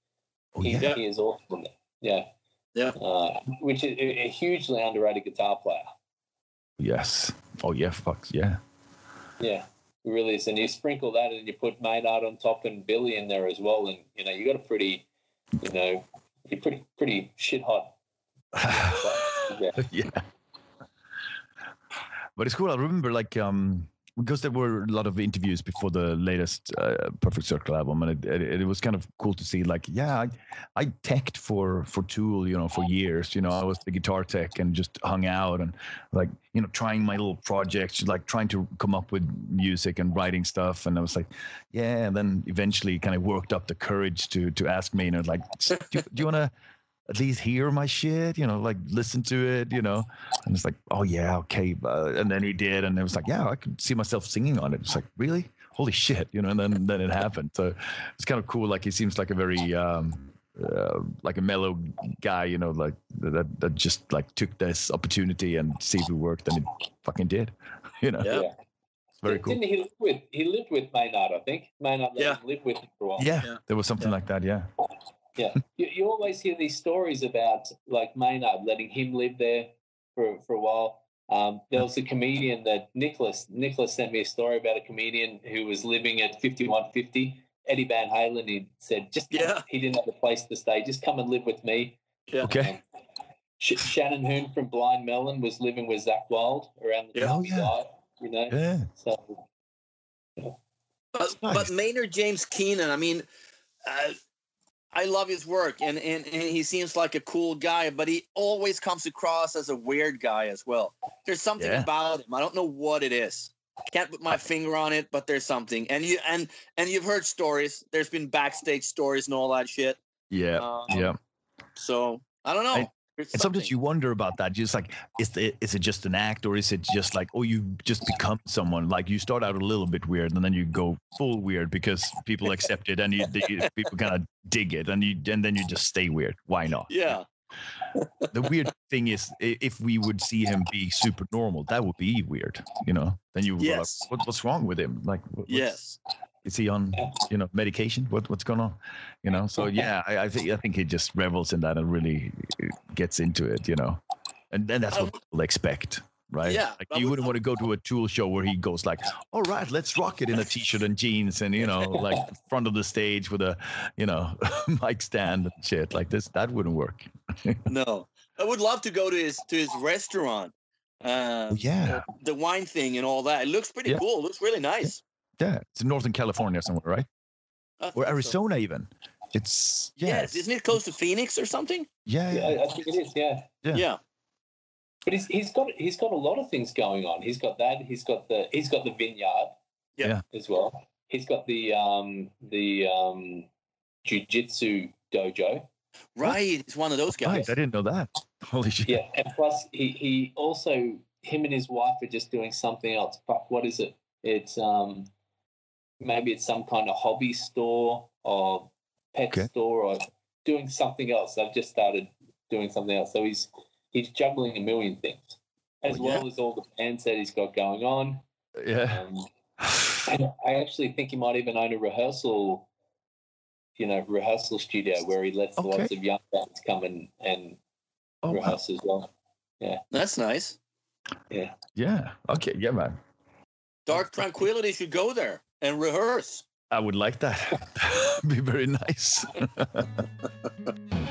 C: oh
B: he,
C: yeah,
B: he is awesome. Yeah,
D: Yeah.
B: Uh, which is a, a hugely underrated guitar player.
C: yes, oh yeah, fuck yeah,
B: Yeah, he really is. And you sprinkle that, and you put Maynard on top, and Billy in there as well, and you know you got a pretty, you know, you're pretty pretty shit hot. *sighs* Yeah.
C: yeah. But it's cool. I remember like um because there were a lot of interviews before the latest uh, Perfect Circle album, and it, it, it was kind of cool to see. Like, yeah, I, I teched for for Tool, you know, for years. You know, I was the guitar tech and just hung out and like, you know, trying my little projects, like trying to come up with music and writing stuff. And I was like, yeah. And then eventually, kind of worked up the courage to to ask me, you know, like, do *laughs* do you want to at least hear my shit? You know, like listen to it. You know, and it's like, oh yeah, okay. Uh, and then he did, and it was like, yeah, I could see myself singing on it. It's like, really? Holy shit, you know. And then then it happened. So it's kind of cool. Like he seems like a very um, uh, like a mellow guy, you know, like that that just like took this opportunity and see if it worked, and it fucking did. *laughs* You know,
D: Yeah.
B: Yeah.
C: it's very
B: Didn't
C: cool.
B: he live with he lived with Maynard? I think Maynard let
D: Yeah.
B: him live with him for a while.
C: Yeah,
D: Yeah.
C: there was something like that. Yeah.
B: Yeah, *laughs* you, you always hear these stories about like Maynard letting him live there for for a while. Um, there was a comedian that Nicholas Nicholas sent me a story about a comedian who was living at fifty one fifty. Eddie Van Halen. He said, "Just
D: Yeah.
B: he didn't have a place to stay. Just come and live with me."
D: Yeah.
C: Okay.
B: Um, Sh- Shannon Hoon from Blind Melon was living with Zakk Wylde around the
D: Yeah.
C: Oh,
B: time he
C: yeah.
B: died, You know,
C: Yeah.
B: so
D: But,
C: Nice.
D: but Maynard James Keenan, I mean, uh, I love his work, and, and and he seems like a cool guy, but he always comes across as a weird guy as well. There's something
C: Yeah.
D: about him. I don't know what it is. Can't put my finger on it, but there's something. And you and and you've heard stories. There's been backstage stories and all that shit.
C: Yeah.
D: Um,
C: Yeah.
D: So I don't know.
C: I-
D: There's
C: And sometimes you wonder about that. Just like, is it, is it just an act or is it just like, oh, you just become someone? Like you start out a little bit weird and then you go full weird because people accept it and you, they, people kind of dig it and you and then you just stay weird. Why not?
D: Yeah.
C: The weird thing is, if we would see him be super normal, that would be weird. You know? Then you would go like,
D: Yes.
C: what, what's wrong with him? Like,
D: Yes.
C: Is he on you know medication what what's going on you know so yeah I, I think i think he just revels in that and really uh, gets into it you know and then that's what people expect right
D: Yeah,
C: like you
D: would-
C: wouldn't want to go to a tool show where he goes like all right let's rock it in a t-shirt and jeans and you know *laughs* like front of the stage with a you know *laughs* mic stand and shit like this that wouldn't work *laughs*
D: No. I would love to go to his to his restaurant. Uh,
C: yeah
D: the wine thing and all that. It looks pretty
C: Yeah.
D: cool. It looks really nice.
C: Yeah it's in northern california somewhere right or
D: think so.
C: arizona even it's yeah
D: Yes. Isn't it close to Phoenix or something?
C: yeah
B: Yeah,
C: yeah
B: I, I think it is. Yeah.
C: Yeah.
D: Yeah.
B: But he's he's got he's got a lot of things going on. He's got that. He's got the he's got the vineyard.
D: Yeah.
B: As well. He's got the um the um jujitsu dojo.
D: Right. It's one of those guys.
C: Right, i didn't know that *laughs* holy shit
B: Yeah, and plus he he also him and his wife are just doing something else. Fuck, what is it? It's um maybe it's some kind of hobby store or pet
C: Okay.
B: store or doing something else. They've just started doing something else. So he's he's juggling a million things. As
D: Oh, yeah.
B: well as all the bands that he's got going on.
C: yeah
B: Um, and I actually think he might even own a rehearsal, you know, rehearsal studio where he lets
C: Okay.
B: lots of young bands come and, and
C: oh, wow.
B: rehearse as well.
D: Yeah, that's nice.
C: Yeah. Yeah. Okay. Yeah, man.
D: Dark Tranquillity should go there and rehearse.
C: I would like that. *laughs* Be very nice. *laughs*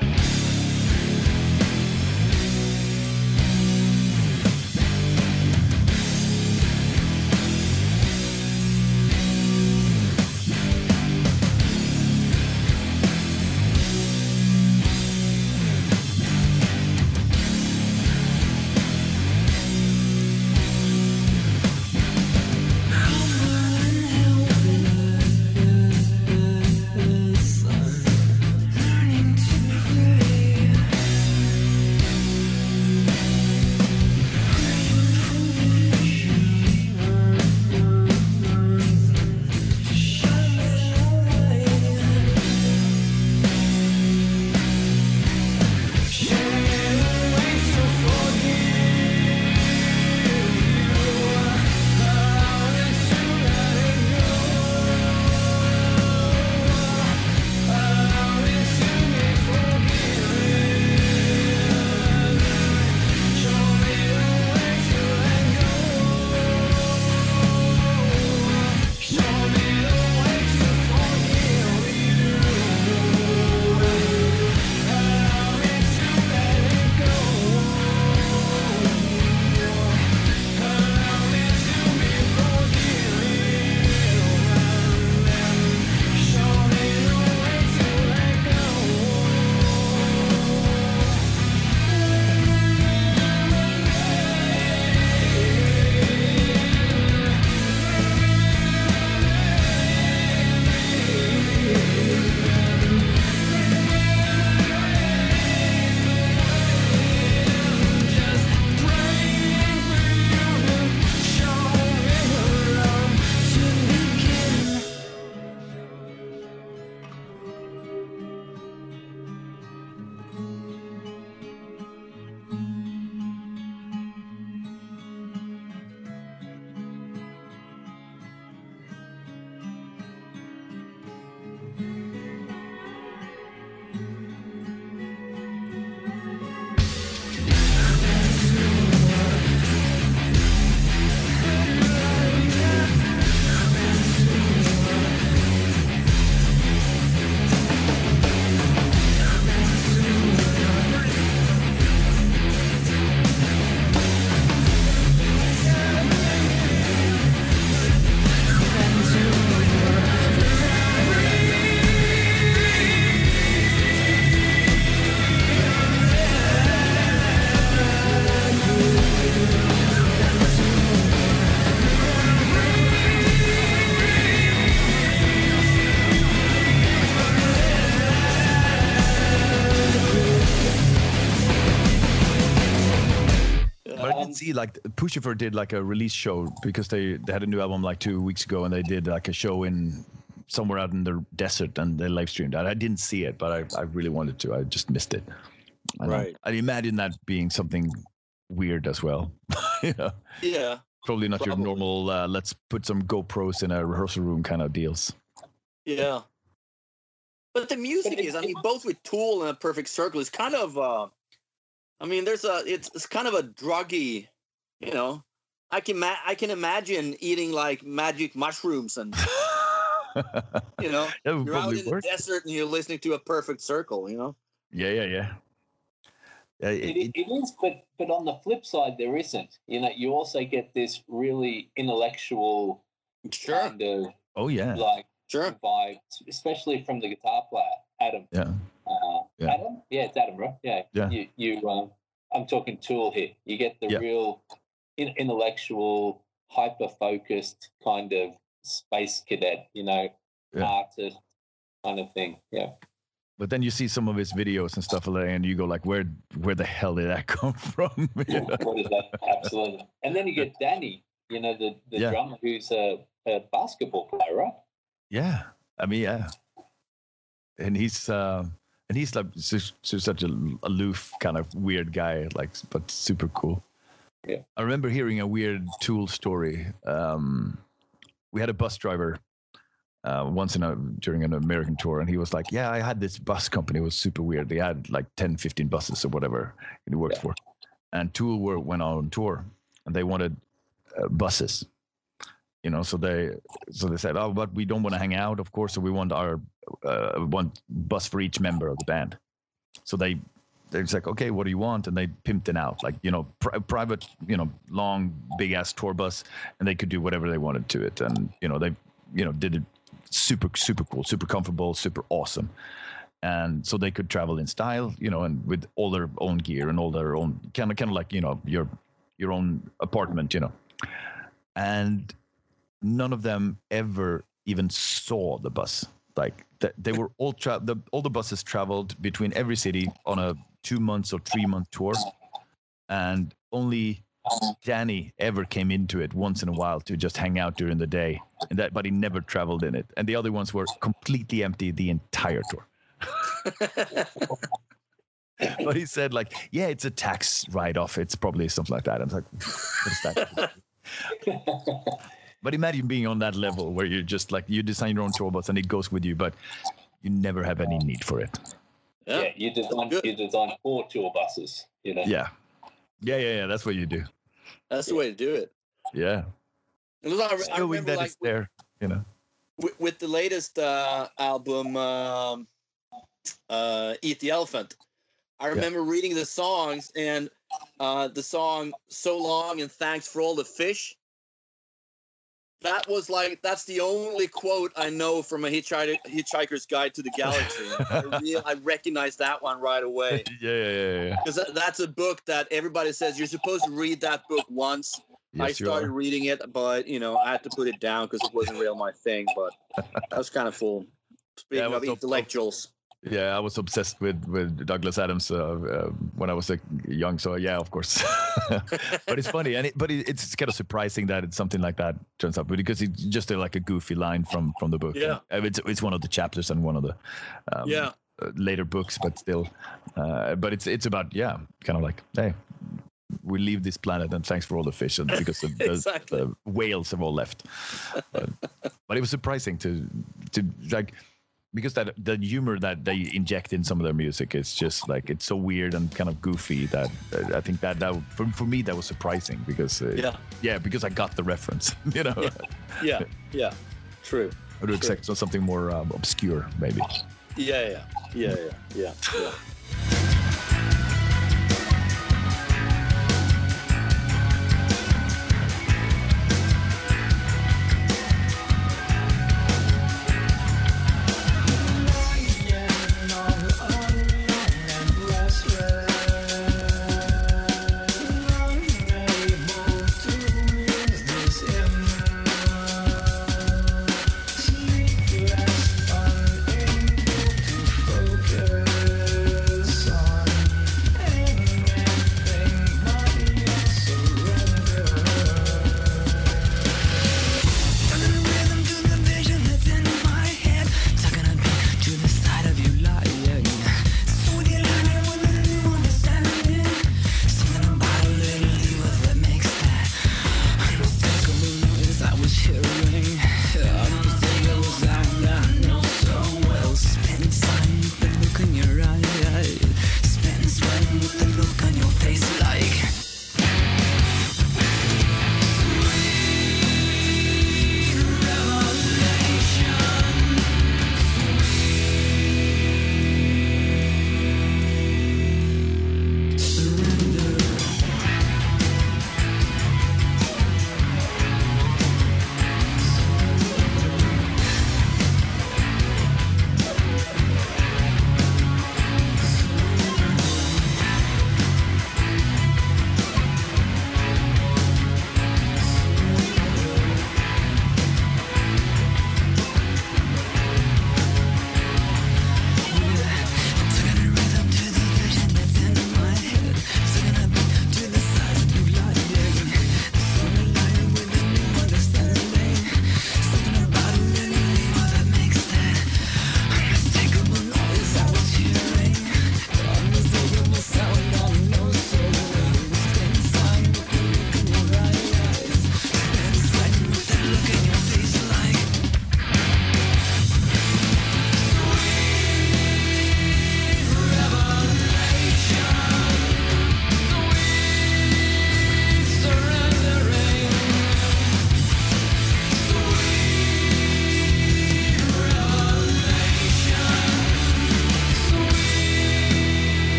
C: like Puscifer did like a release show because they they had a new album like two weeks ago and they did like a show in somewhere out in the desert and they live streamed that. I didn't see it, but I, I really wanted to. I just missed it. And I-
D: Right.
C: I, imagine that being something weird as well. *laughs* you know,
D: Yeah.
C: probably not
D: Probably.
C: your normal. Uh, let's put some GoPros in a rehearsal room kind of deals.
D: Yeah. But the music
B: it-
D: is, I mean, both with Tool and a Perfect Circle is kind of uh I mean, there's a it's it's kind of a druggy, you know. I can ma- I can imagine eating like magic mushrooms and *laughs* you know, *laughs*
C: that
D: you're out in
C: work.
D: the desert and you're listening to a perfect circle, you know.
C: Yeah, yeah, yeah. Yeah, it-
B: It,
C: it-
B: it is, but but on the flip side, there isn't. You know, you also get this really intellectual kind of
C: oh yeah,
B: like
D: Sure.
B: vibe, especially from the guitar player Adam.
C: yeah.
B: Uh,
C: Yeah.
B: Adam, yeah, it's Adam, right? Yeah,
C: Yeah.
B: You, you, um, I'm talking Tool here. You get the
C: Yeah.
B: real in, intellectual, hyper focused kind of space cadet, you know,
C: Yeah.
B: artist kind of thing. Yeah.
C: But then you see some of his videos and stuff like that, and you go like, where where the hell did that *laughs* come from? *laughs* You know?
B: what is that? Absolutely. And then you get Danny, you know, the, the
C: Yeah.
B: drummer who's a, a basketball player, right?
C: Yeah, I mean, yeah, and he's uh, and he's like such a aloof kind of weird guy, like but super cool.
B: Yeah.
C: I remember hearing a weird Tool story. Um, we had a bus driver uh, once in a during an American tour, and he was like, "Yeah, I had this bus company. It was super weird. They had like 10, 15 buses or whatever he worked
B: Yeah.
C: for, and Tool were went on tour, and they wanted uh, buses." you know so they so they said oh but we don't want to hang out of course so we want our uh, one bus for each member of the band so they they're just like okay what do you want? And they pimped it out. Like you know pri- private you know long big ass tour bus and they could do whatever they wanted to it. And you know they you know did it super super cool super comfortable super awesome. And so they could travel in style you know and with all their own gear and all their own kind of kind of like you know your your own apartment you know. And none of them ever even saw the bus. Like th- they were all tra- the all the buses traveled between every city on a two months or three month tour, and only Danny ever came into it once in a while to just hang out during the day, and that but he never traveled in it. And the other ones were completely empty the entire tour. *laughs* but he said like, yeah, it's a tax write off. It's probably something like that. I was like, what is that? *laughs* But imagine being on that level where you're just like you design your own tour bus and it goes with you, but you never have any need for it.
B: Yeah,
D: Yeah.
B: you design you design four tour buses. You know.
C: Yeah, yeah, yeah, yeah. That's what you do.
D: That's the way to do it.
C: Yeah,
D: It was- I, I remember
C: that
D: like
C: it's there. You know.
D: with, with the latest uh, album, um, uh, "Eat the Elephant." I remember reading the songs and uh, the song "So Long" and "Thanks for All the Fish." That was like that's the only quote I know from a Hitchhiker, Hitchhiker's Guide to the Galaxy. *laughs* I, real, I recognize that one right away *laughs*
C: Yeah, yeah, yeah, yeah.
D: because that, that's a book that everybody says you're supposed to read that book once. I
C: Yes, you
D: started reading it, but you know I had to put it down because it wasn't real my thing. But that was kind of cool. Speaking
C: Yeah,
D: of intellectuals,
C: Yeah, I was obsessed with with Douglas Adams uh, uh, when I was like young. So yeah, of course. *laughs* but it's funny, and it, but it, it's kind of surprising that it's something like that turns up because it's just a, like a goofy line from from the book.
D: Yeah.
C: And it's it's one of the chapters and one of the um,
D: yeah,
C: uh, later books, but still, uh, but it's it's about yeah, kind of like hey, we leave this planet and thanks for all the fish and *laughs* because the, the,
D: Exactly.
C: the whales have all left. But, but it was surprising to to like because that the humor that they inject in some of their music is just like it's so weird and kind of goofy that uh, I think that that for, for me that was surprising because uh,
D: yeah,
C: yeah because I got the reference *laughs* you know
D: Yeah. yeah, yeah. True.
C: I would expect something more um, obscure maybe.
D: Yeah, yeah, yeah, yeah, yeah. yeah.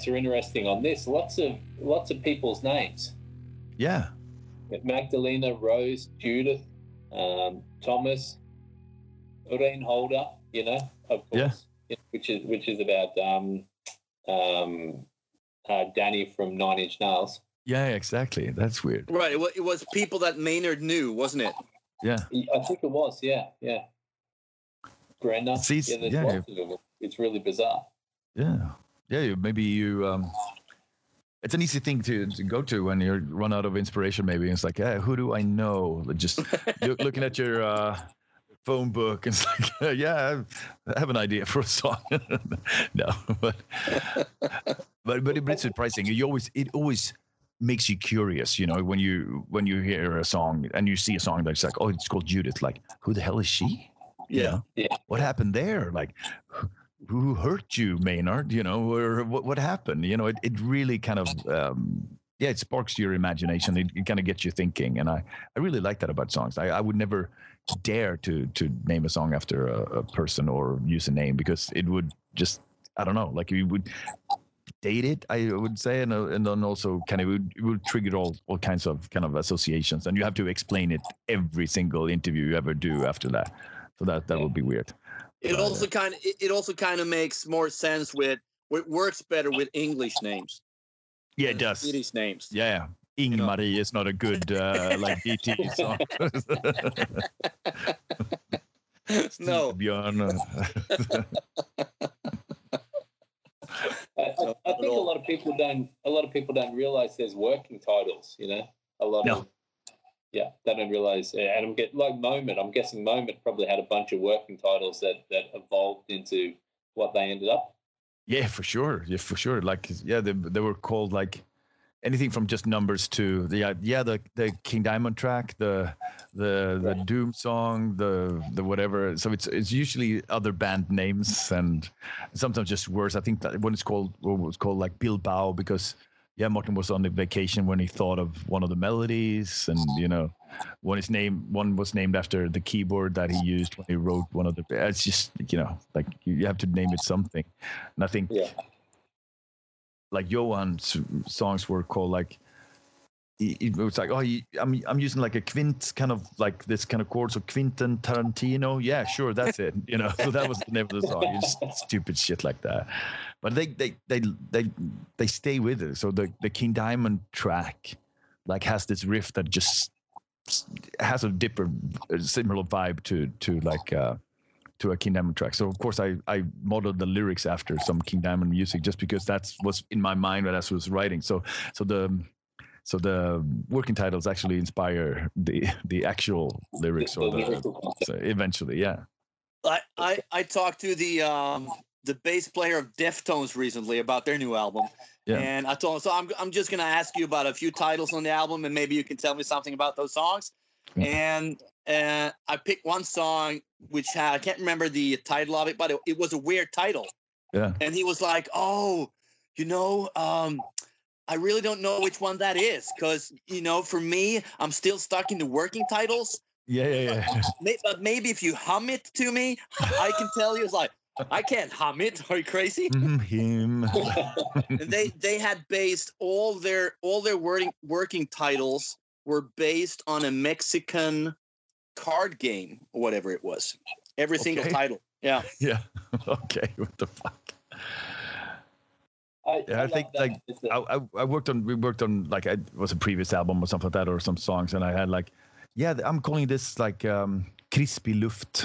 B: Tracks are interesting on this. Lots of lots of people's names.
C: Yeah.
B: Magdalena, Rose, Judith, um, Thomas, Renholdër. You know, of course,
C: Yeah.
B: which is which is about um, um, uh, Danny from Nine Inch Nails.
C: Yeah, exactly. That's weird.
D: Right. It was, it was people that Maynard knew, wasn't it?
C: Yeah.
B: I think it was. Yeah, yeah. Brena.
C: See,
B: yeah,
C: yeah,
B: lots of them. It's really bizarre.
C: Yeah. Yeah. you- Maybe you. Um, it's an easy thing to, to go to when you run out of inspiration. Maybe it's like, yeah, who do I know? Just *laughs* look, looking at your uh, phone book, and it's *laughs* like, yeah, I have an idea for a song. *laughs* no, but but but it's surprising. You always it always makes you curious. You know, when you when you hear a song and you see a song that's like, oh, it's called Judith. Like, who the hell is she? You
D: Yeah.
C: know?
B: Yeah.
C: What happened there? Like, who- hurt you, Maynard? You know, or what what happened? You know, it, it really kind of um, yeah, it sparks your imagination. It, it kind of gets you thinking, and I I really like that about songs. I, I would never dare to to name a song after a, a person or use a name because it would just I don't know, like you would date it. I would say, and uh, and then also kind of it would, it would trigger all all kinds of kind of associations, and you have to explain it every single interview you ever do after that. So that that would be weird.
D: It
C: Right,
D: also kind of it, it also kind of makes more sense with it works better with English names.
C: Yeah, it does.
D: Swedish names.
C: Yeah, Ingmarie is not a good uh, like DT *laughs* song. *laughs*
D: no,
C: Björn. uh, *laughs*
B: I, I,
D: No,
B: I
D: not
B: think a lot of people don't. A lot of people don't realize there's working titles. You know, a lot
C: No.
B: of yeah, they don't realize. And I'm get like Moment. I'm guessing Moment probably had a bunch of working titles that that evolved into what they ended up.
C: Yeah, for sure. Yeah, for sure. Like, yeah, they, they were called like anything from just numbers to the yeah, yeah the the King Diamond track, the the the
B: Right.
C: Doom song, the the whatever. So it's it's usually other band names and sometimes just words. I think that when it's called what was called like Bilbao because yeah, Martin was on the vacation when he thought of one of the melodies, and you know, one is named one was named after the keyboard that he used when he wrote one of the. It's just you know, like you have to name it something, and I think
B: Yeah.
C: like Johan's songs were called like it was like oh I'm I'm using like a quint kind of like this kind of chord so Quinton Tarantino yeah sure that's it you know so *laughs* that was the name of the song it's just *laughs* stupid shit like that but they they they they they stay with it so the the King Diamond track like has this riff that just has a different a similar vibe to to like uh to a King Diamond track. So of course I I modeled the lyrics after some King Diamond music just because that's was in my mind when I was writing. So so the so the working titles actually inspire the the actual lyrics or the so eventually yeah
D: I, I I talked to the um the bass player of Deftones recently about their new album,
C: Yeah.
D: and I told him so. I'm I'm just gonna ask you about a few titles on the album, and maybe you can tell me something about those songs.
C: Yeah.
D: And uh, I picked one song which had I can't remember the title of it, but it, it was a weird title.
C: yeah
D: And he was like, "Oh, you know, um, I really don't know which one that is, because you know, for me, I'm still stuck in the working titles."
C: yeah yeah yeah *laughs*
D: but maybe if you hum it to me, I can tell you. It's like I can't hum it. Are you crazy? *laughs*
C: Mhm, him
D: And *laughs* they they had based all their all their working working titles were based on a Mexican card game or whatever it was. Every single
C: Okay.
D: title. Yeah.
C: yeah okay what the fuck
B: I,
C: Yeah, I
B: love
C: think, like,
B: I,
C: I, I, I worked on we worked on like I it was a previous album or something like that or some songs and I had like yeah I'm calling this like um crispy luft.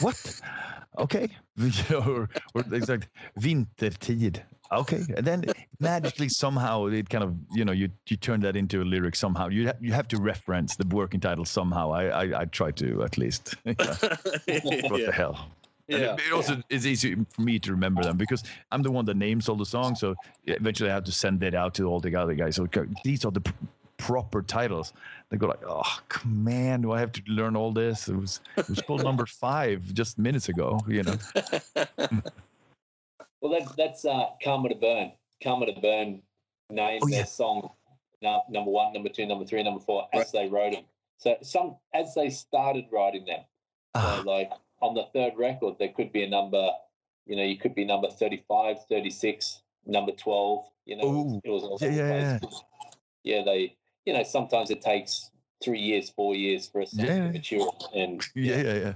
C: What? *laughs* Okay. *laughs* Or, or it's like vintertid. Okay. And then magically somehow it kind of you know you you turn that into a lyric somehow. You ha- you have to reference the working title somehow. I I, I try to at least. *laughs* Yeah. what the hell
D: Yeah.
C: it, it also is easy for me to remember them because I'm the one that names all the songs. So eventually I have to send it out to all the other guys. So these are the pr- proper titles. They go like, oh man, do I have to learn all this? It was it was called number *laughs* five just minutes ago. You know. *laughs*
B: Well, that, that's uh, Karma to Burn. Karma to Burn named
C: Oh,
B: their song no, number one, number two, number three, number four as they wrote them. So some as they started writing them.
C: Ah,
B: So like on the third record, there could be a number. You know, you could be number 35, 36, number twelve. You know,
C: Ooh.
B: it was all
C: Yeah, yeah,
B: yeah. They, you know, sometimes it takes three years, four years for a song
C: Yeah.
B: to mature, and *laughs*
C: Yeah, yeah, yeah.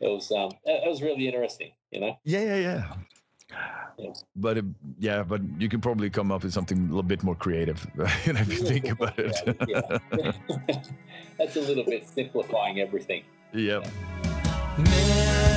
B: it was um, it it was really interesting. You know,
C: Yeah, yeah, yeah.
B: Yeah.
C: But uh, yeah, but you can probably come up with something a little bit more creative, *laughs* you know, if you think about it.
B: Yeah. *laughs* That's a little bit simplifying everything.
C: yeah.
E: Metaphor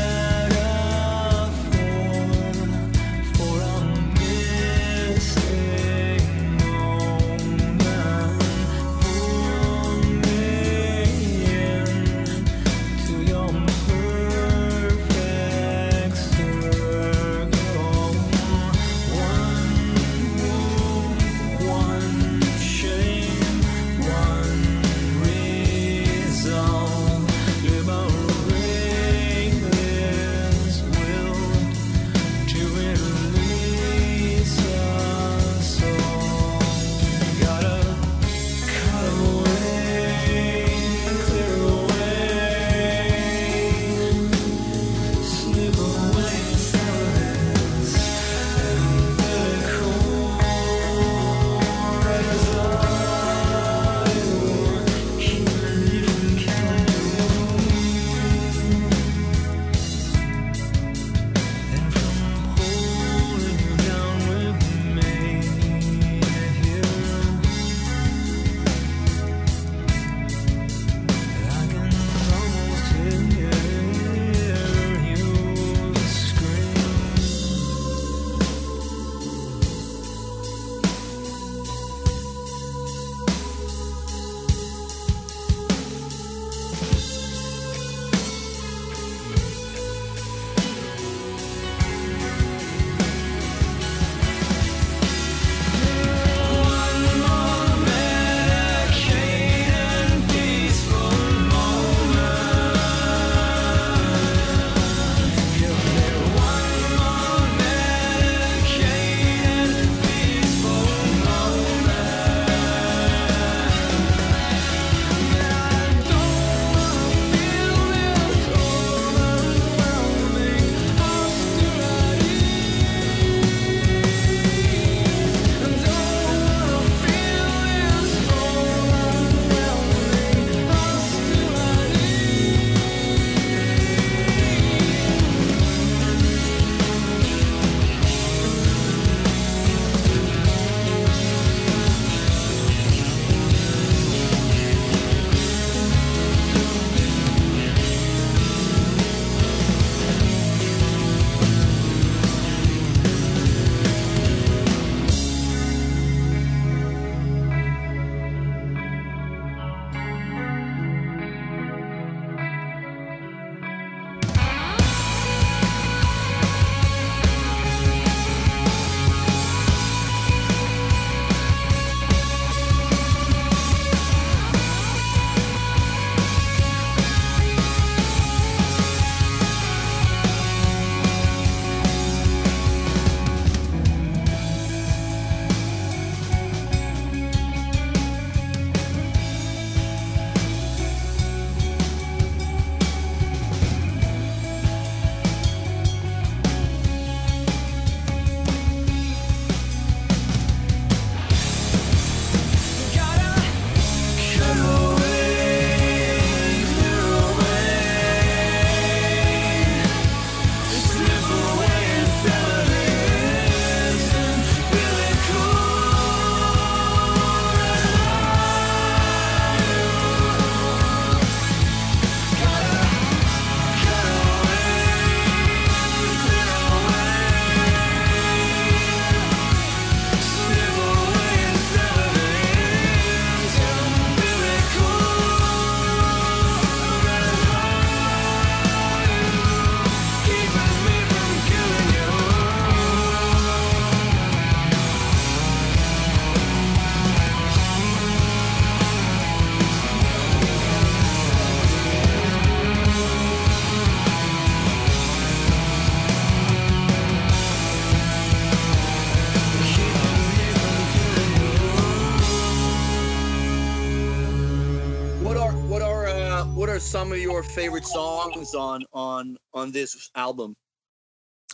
D: favorite songs on on on this album?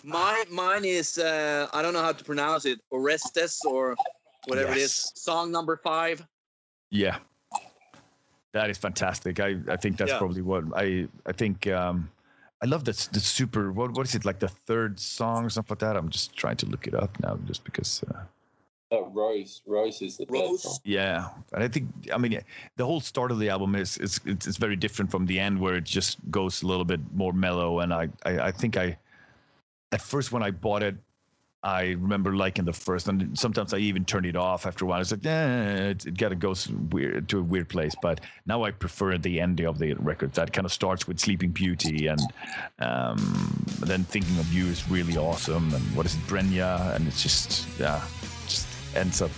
D: My mine is uh, I don't know how to pronounce it. Orestes or whatever it is. Song number five.
C: Yeah, that is fantastic. I, I think that's
D: Yeah.
C: probably what I I think. Um, I love this the super. What what is it like the third song or something like that? I'm just trying to look it up now, just because. Uh,
B: Uh, Rose, Rose is the third
D: Rose?
B: song.
C: yeah, and I think I mean the whole start of the album is is it's, it's very different from the end where it just goes a little bit more mellow. And I I, I think I at first when I bought it. I remember liking the first, and sometimes I even turned it off after a while. It's like, eh, it, it got to go weird to a weird place. But now I prefer the ending of the record. That kind of starts with Sleeping Beauty, and um, then Thinking of You is really awesome. And what is it, Brena? And it's just, yeah, just ends up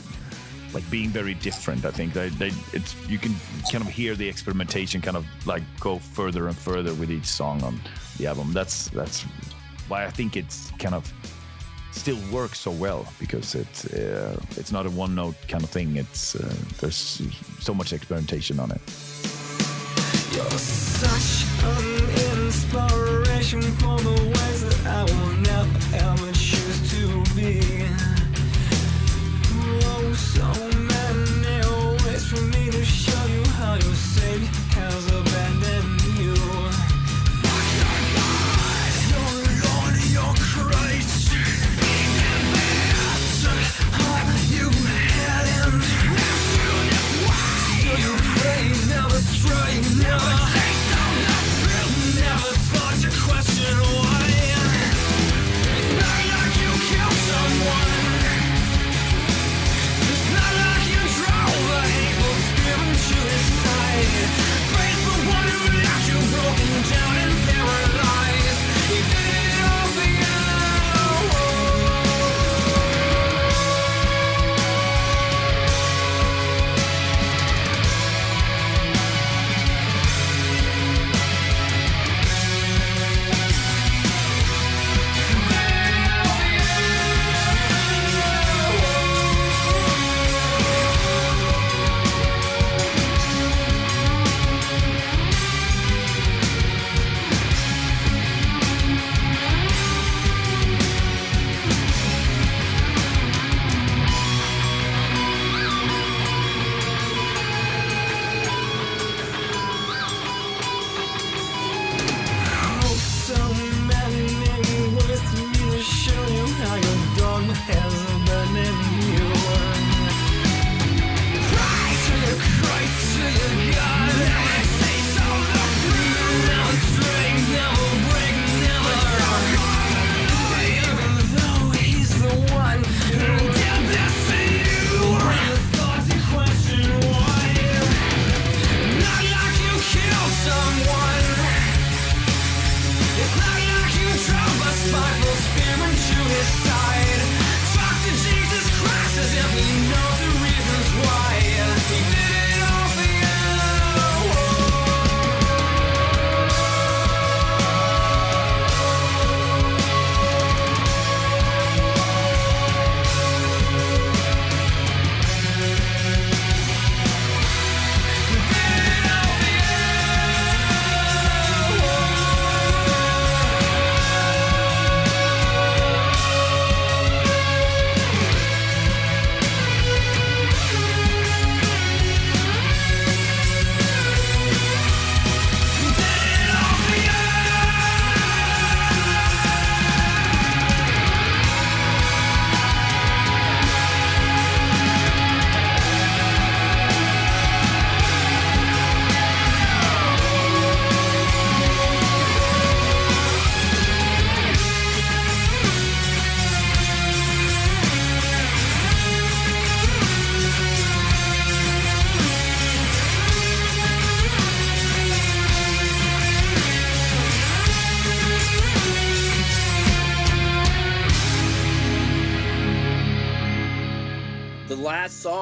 C: like being very different. I think they, they, it's you can kind of hear the experimentation kind of like go further and further with each song on the album. That's that's why I think it's kind of still works so well because it's uh, it's not a one note kind of thing. It's uh, there's so much experimentation on it.
E: You're such an inspiration for the ways that I will never ever choose to be. So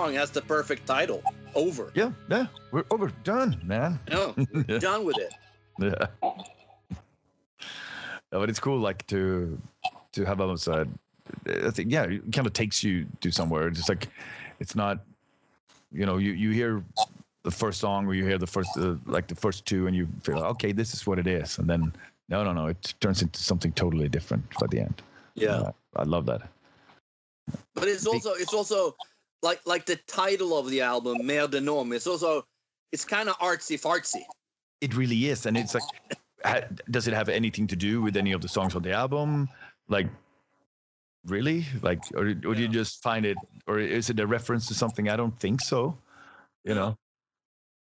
D: song has the perfect title. Over.
C: Yeah, yeah, we're over, done, man.
D: No, *laughs* we're done with it.
C: Yeah. No, but it's cool, like to to have albums that I think, yeah, it kind of takes you to somewhere. It's like it's not, you know, you you hear the first song or you hear the first uh, like the first two, and you feel okay, this is what it is, and then No, no, no. It turns into something totally different by the end.
D: Yeah.
C: Uh, I love that.
D: But it's also it's also like like the title of the album, Mer de Noms. It's also it's kind of artsy fartsy.
C: It really is, and it's like, does it have anything to do with any of the songs on the album? Like, really? Like, or, or do you just find it, or is it a reference to something? I don't think so. You know?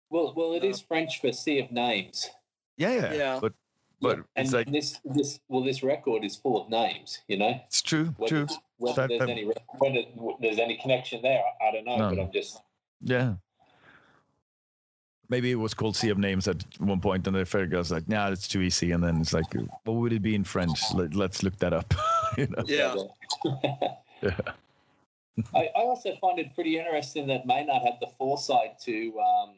B: Well, well, it
D: No.
B: is French for sea of names.
C: Yeah, yeah.
D: Yeah.
C: But, but
B: and
C: it's like
B: this, this, well, this record is full of names. You know,
C: it's true,
B: whether,
C: true.
B: Whether
C: That-
B: there's
C: that-
B: any whether there's any connection there, I don't know.
C: No.
B: But I'm just
C: Yeah. Maybe it was called Sea of Names at one point, and the fair guy's like, "Nah, it's too easy." And then it's like, "What would it be in French? Let, let's look that up." *laughs* you know?
D: Yeah.
C: Yeah. *laughs*
B: I, I also find it pretty interesting that Maynard had the foresight to um,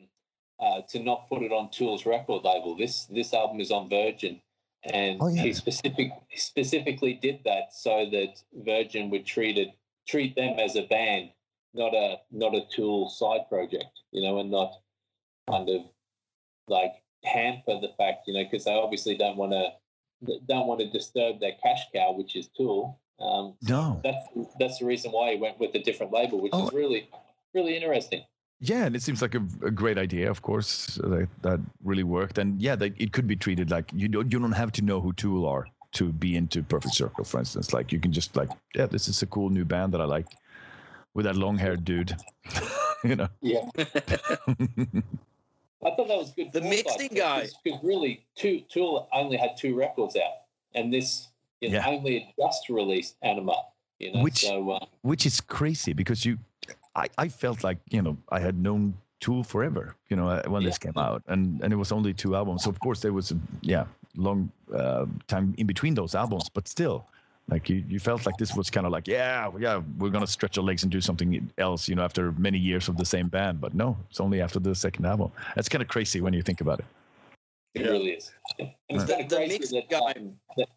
B: uh, to not put it on Tool's record label. This this album is on Virgin, and
C: Oh, yeah.
B: he specific specifically did that so that Virgin would treat it treat them as a band, not a not a Tool side project, you know, and not kind of like hamper the fact, you know, because they obviously don't want to don't want to disturb their cash cow, which is Tool. Um,
C: No.
B: that's that's the reason why he went with a different label, which
C: Oh.
B: is really really interesting.
C: Yeah, and it seems like a, a great idea. Of course, uh, that, that really worked. And yeah, they, it could be treated like you don't you don't have to know who Tool are to be into Perfect Circle, for instance. Like you can just like, yeah, this is a cool new band that I like with that long haired dude. *laughs* you know.
B: Yeah, *laughs* I thought that was good.
D: The mixing guy.
B: because really, two Tool only had two records out, and this is
C: Yeah.
B: only just released Anima. You know,
C: Which-
B: so uh,
C: which is crazy because you I, I felt like you know i had known tool forever you know uh, when this came out. And and it was only two albums. So of course there was a yeah long uh, time in between those albums. But still like you, you felt like this was kind of like yeah yeah we're gonna stretch our legs and do something else you know after many years of the same band. But no it's only after the second album. That's kind of crazy when you think about it.
B: It
D: Yeah.
B: really is. And it's
D: The-
B: kind of crazy that, um, that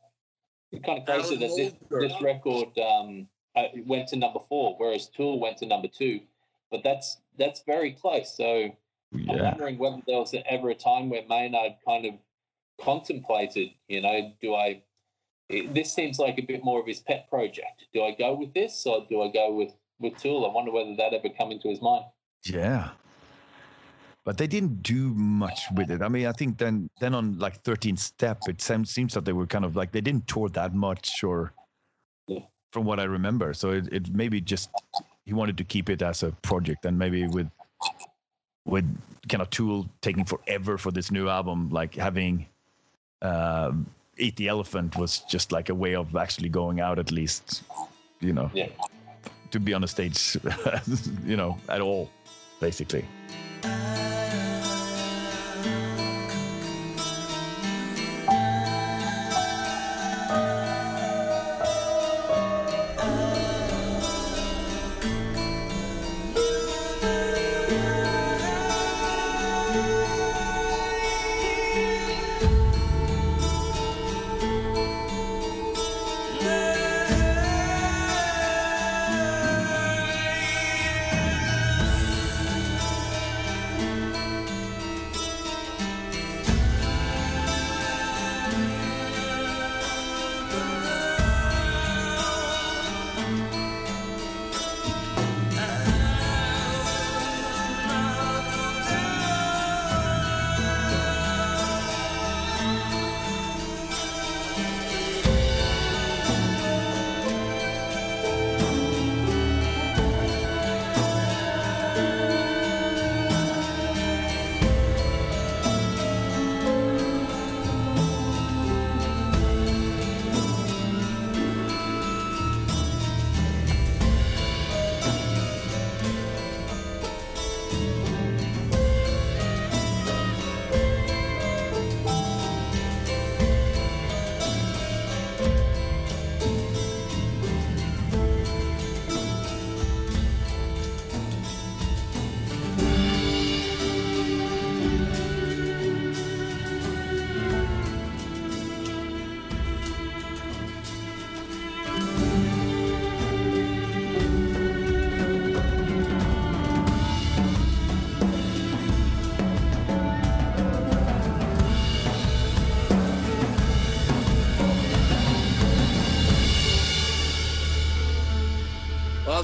B: it's kind of crazy that this, this record um, uh, went to number four, whereas Tool went to number two. But that's that's very close. So I'm wondering whether there was ever a time where Maynard kind of contemplated, you know, do I? it- This seems like a bit more of his pet project. Do I go with this or do I go with with Tool? I wonder whether that ever come into his mind.
C: Yeah. But they didn't do much with it. I mean, I think then then on like 13th step, it seems seems that they were kind of like they didn't tour that much or
B: Yeah.
C: From what I remember. So it, it maybe just he wanted to keep it as a project and maybe with with kind of tool taking forever for this new album, like having um Eat the Elephant was just like a way of actually going out at least, you know,
B: Yeah.
C: to be on a stage, *laughs* you know, at all, basically.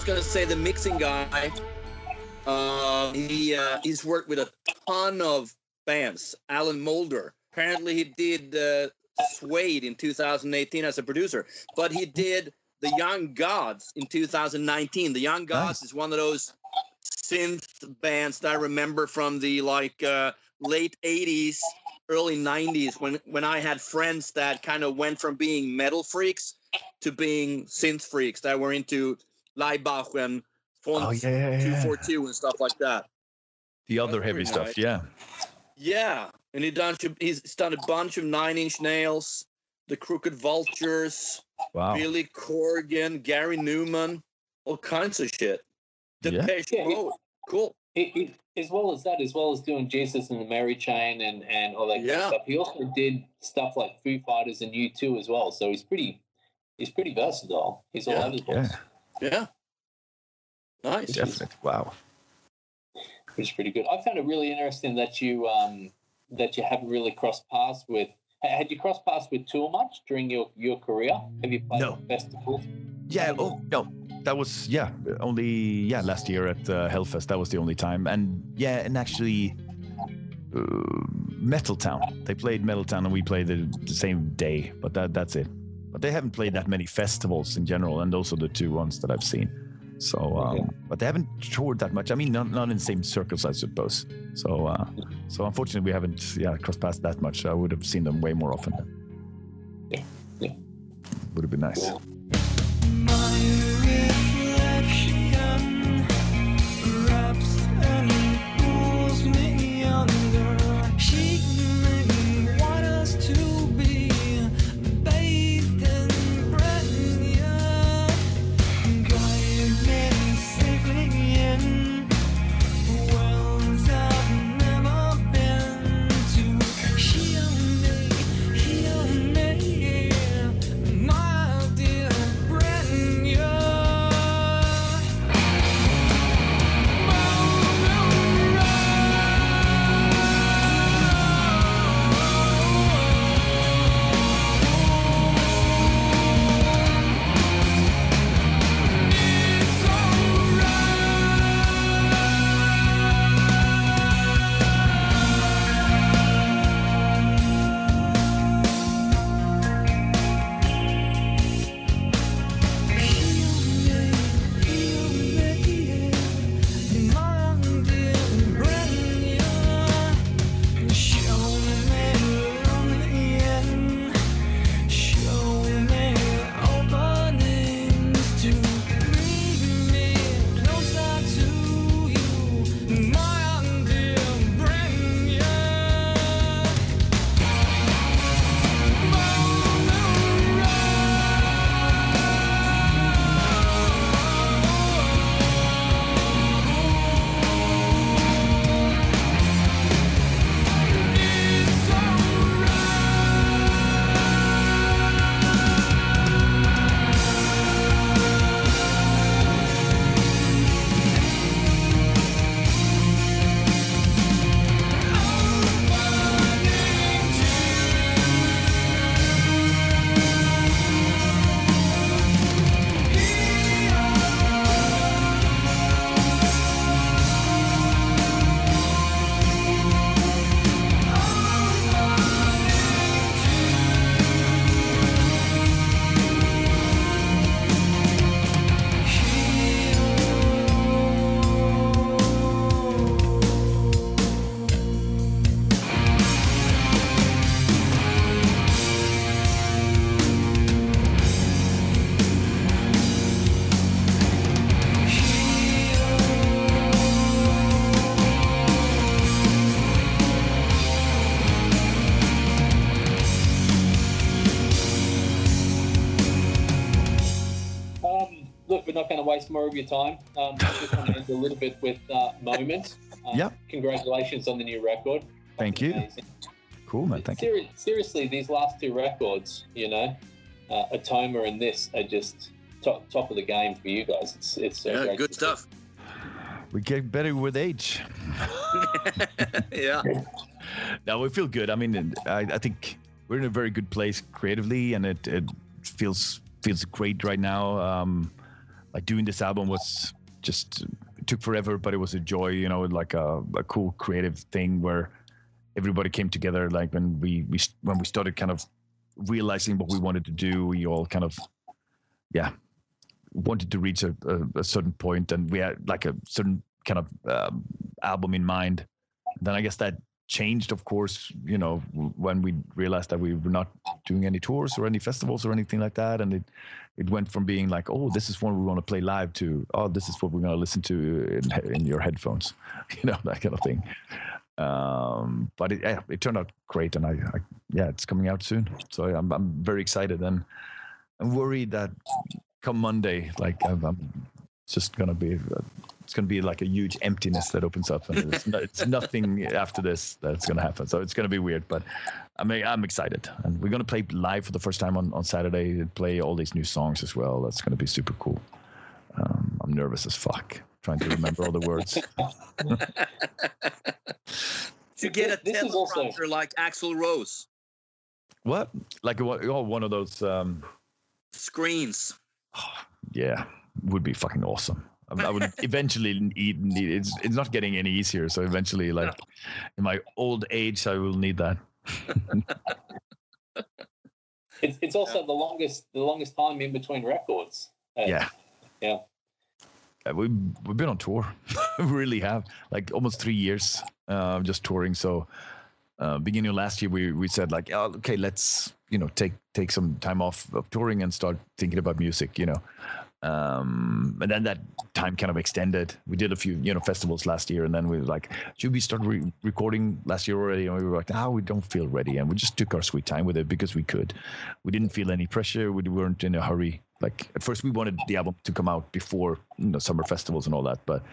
D: Gonna say the mixing guy. Uh, he uh, he's worked with a ton of bands. Alan Moulder. Apparently, he did uh, Suede in 2018 as a producer, but he did the Young Gods in 2019. The Young Gods is one of those synth bands that I remember from the like uh, late 80s, early 90s when when I had friends that kind of went from being metal freaks to being synth freaks that were into Laibach and Front
C: Oh yeah, yeah, yeah.
D: 242 and stuff like that.
C: The other
D: That's
C: heavy
D: pretty
C: stuff.
D: nice.
C: Yeah.
D: Yeah, and he done he's done a bunch of Nine Inch Nails, the Crooked Vultures,
C: Wow.
D: Billy Corgan, Gary Numan, all kinds of shit.
C: Yeah.
D: Depeche
E: Yeah, he-
D: Mode, cool.
E: He, he, as well as that, as well as doing Jesus and the Mary Chain and, and all that kind
D: Yeah.
E: of stuff, he also did stuff like Foo Fighters and U2 as well. So he's pretty he's pretty versatile. He's all
D: Yeah,
E: over the place,
C: Yeah,
D: Yeah, nice.
C: definitely. Wow.
E: which is pretty good. I found it really interesting that you um that you haven't really crossed paths with. Had you crossed paths with Tool much during your, your career? Have you played
C: No.
E: at festivals?
C: Yeah. Oh no, that was yeah only yeah last year at uh, Hellfest. That was the only time. And yeah, and actually, uh, Metal Town. They played Metal Town, and we played the, the same day. But that that's it. But they haven't played that many festivals in general, and those are the two ones that I've seen. So, um,
E: Okay.
C: but they haven't toured that much. I mean, not, not in the same circles, I suppose. So, uh, so unfortunately, we haven't yeah crossed paths that much. I would have seen them way more often.
E: Yeah, yeah.
C: Would have been nice.
E: Cool. Waste more of your time. Um, I just want to end a little bit with uh, Moment. Uh,
C: Yeah.
E: Congratulations on the new record.
C: Thank you.
E: Amazing.
C: Cool, man. Thank you.
E: Seriously, these last two records, you know, uh, Atoma and this are just top, top of the game for you guys. It's it's uh,
D: Yeah,
E: great
D: good
E: to see.
D: stuff.
C: We get better with age. *laughs* *laughs*
D: yeah,
C: No, we feel good. I mean, I, I think we're in a very good place creatively, and it, it feels feels great right now. Um, like doing this album was just took forever, but it was a joy. You know, like a, a cool creative thing where everybody came together. Like when we we when we started kind of realizing what we wanted to do, we all kind of yeah wanted to reach a, a, a certain point, and we had like a certain kind of um, album in mind. Then I guess that changed, of course, you know, when we realized that we were not doing any tours or any festivals or anything like that, and it it went from being like, oh, this is what we want to play live to, oh, this is what we're going to listen to in, in your headphones, *laughs* you know, that kind of thing. Um, but it, yeah, it turned out great, and I, I, yeah, it's coming out soon, so I'm I'm very excited, and I'm worried that come Monday, like I'm, I'm just gonna be. It's going to be like a huge emptiness that opens up, and it's, no, it's nothing after this that's going to happen. So it's going to be weird, but I mean, I'm excited, and we're going to play live for the first time on, on Saturday. Play all these new songs as well. That's going to be super cool. Um, I'm nervous as fuck trying to remember all the words. *laughs*
D: To get a
B: This is also-
D: like Axl Rose
C: What? Like what? Oh, one of those. Um,
D: screens. *sighs*
C: yeah, would be fucking awesome. I, I would *laughs* eventually need, need it's it's not getting any easier. So eventually, like in my old age, I will need that. *laughs*
B: It's, it's also the longest the longest time in between records. Uh,
C: Yeah.
B: Yeah.
C: Uh, we we've been on tour, *laughs* we really have like almost three years, uh, just touring. So, uh, beginning of last year, we we said like, oh, okay, let's you know take take some time off of touring and start thinking about music, you know. Um, and then that time kind of extended. We did a few you know festivals last year, and then we were like, should we start re- recording last year already? And we were like, ah, we don't feel ready, and we just took our sweet time with it because we could. We didn't feel any pressure. We weren't in a hurry. Like at first, we wanted the album to come out before you know summer festivals and all that, but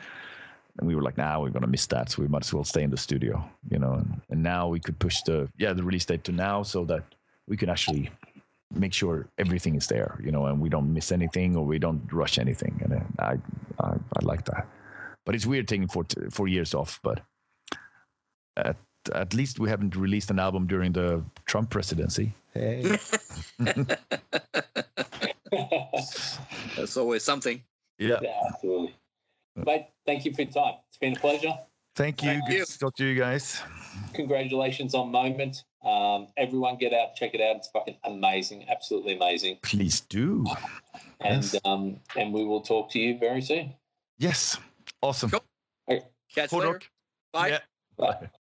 C: and we were like, nah, we're gonna miss that, so we might as well stay in the studio, you know. And, and now we could push the yeah the release date to now, so that we can actually make sure everything is there, you know, and we don't miss anything or we don't rush anything. And uh, I I, I like that, but it's weird taking four four years off. But at at least we haven't released an album during the Trump presidency. Hey, *laughs* *laughs*
D: That's always something.
C: yeah.
B: Yeah, absolutely. Mate, thank you for your time. It's been a pleasure.
C: Thank you.
D: Thank
C: Good
D: you.
C: to talk to you guys.
B: Congratulations on Moment. Um, everyone get out, check it out. It's fucking amazing. Absolutely amazing.
C: Please do.
B: And
C: Yes.
B: um, and we will talk to you very soon.
C: Yes. Awesome.
D: Cool. Catch you later. Bye.
C: Yeah.
B: Bye.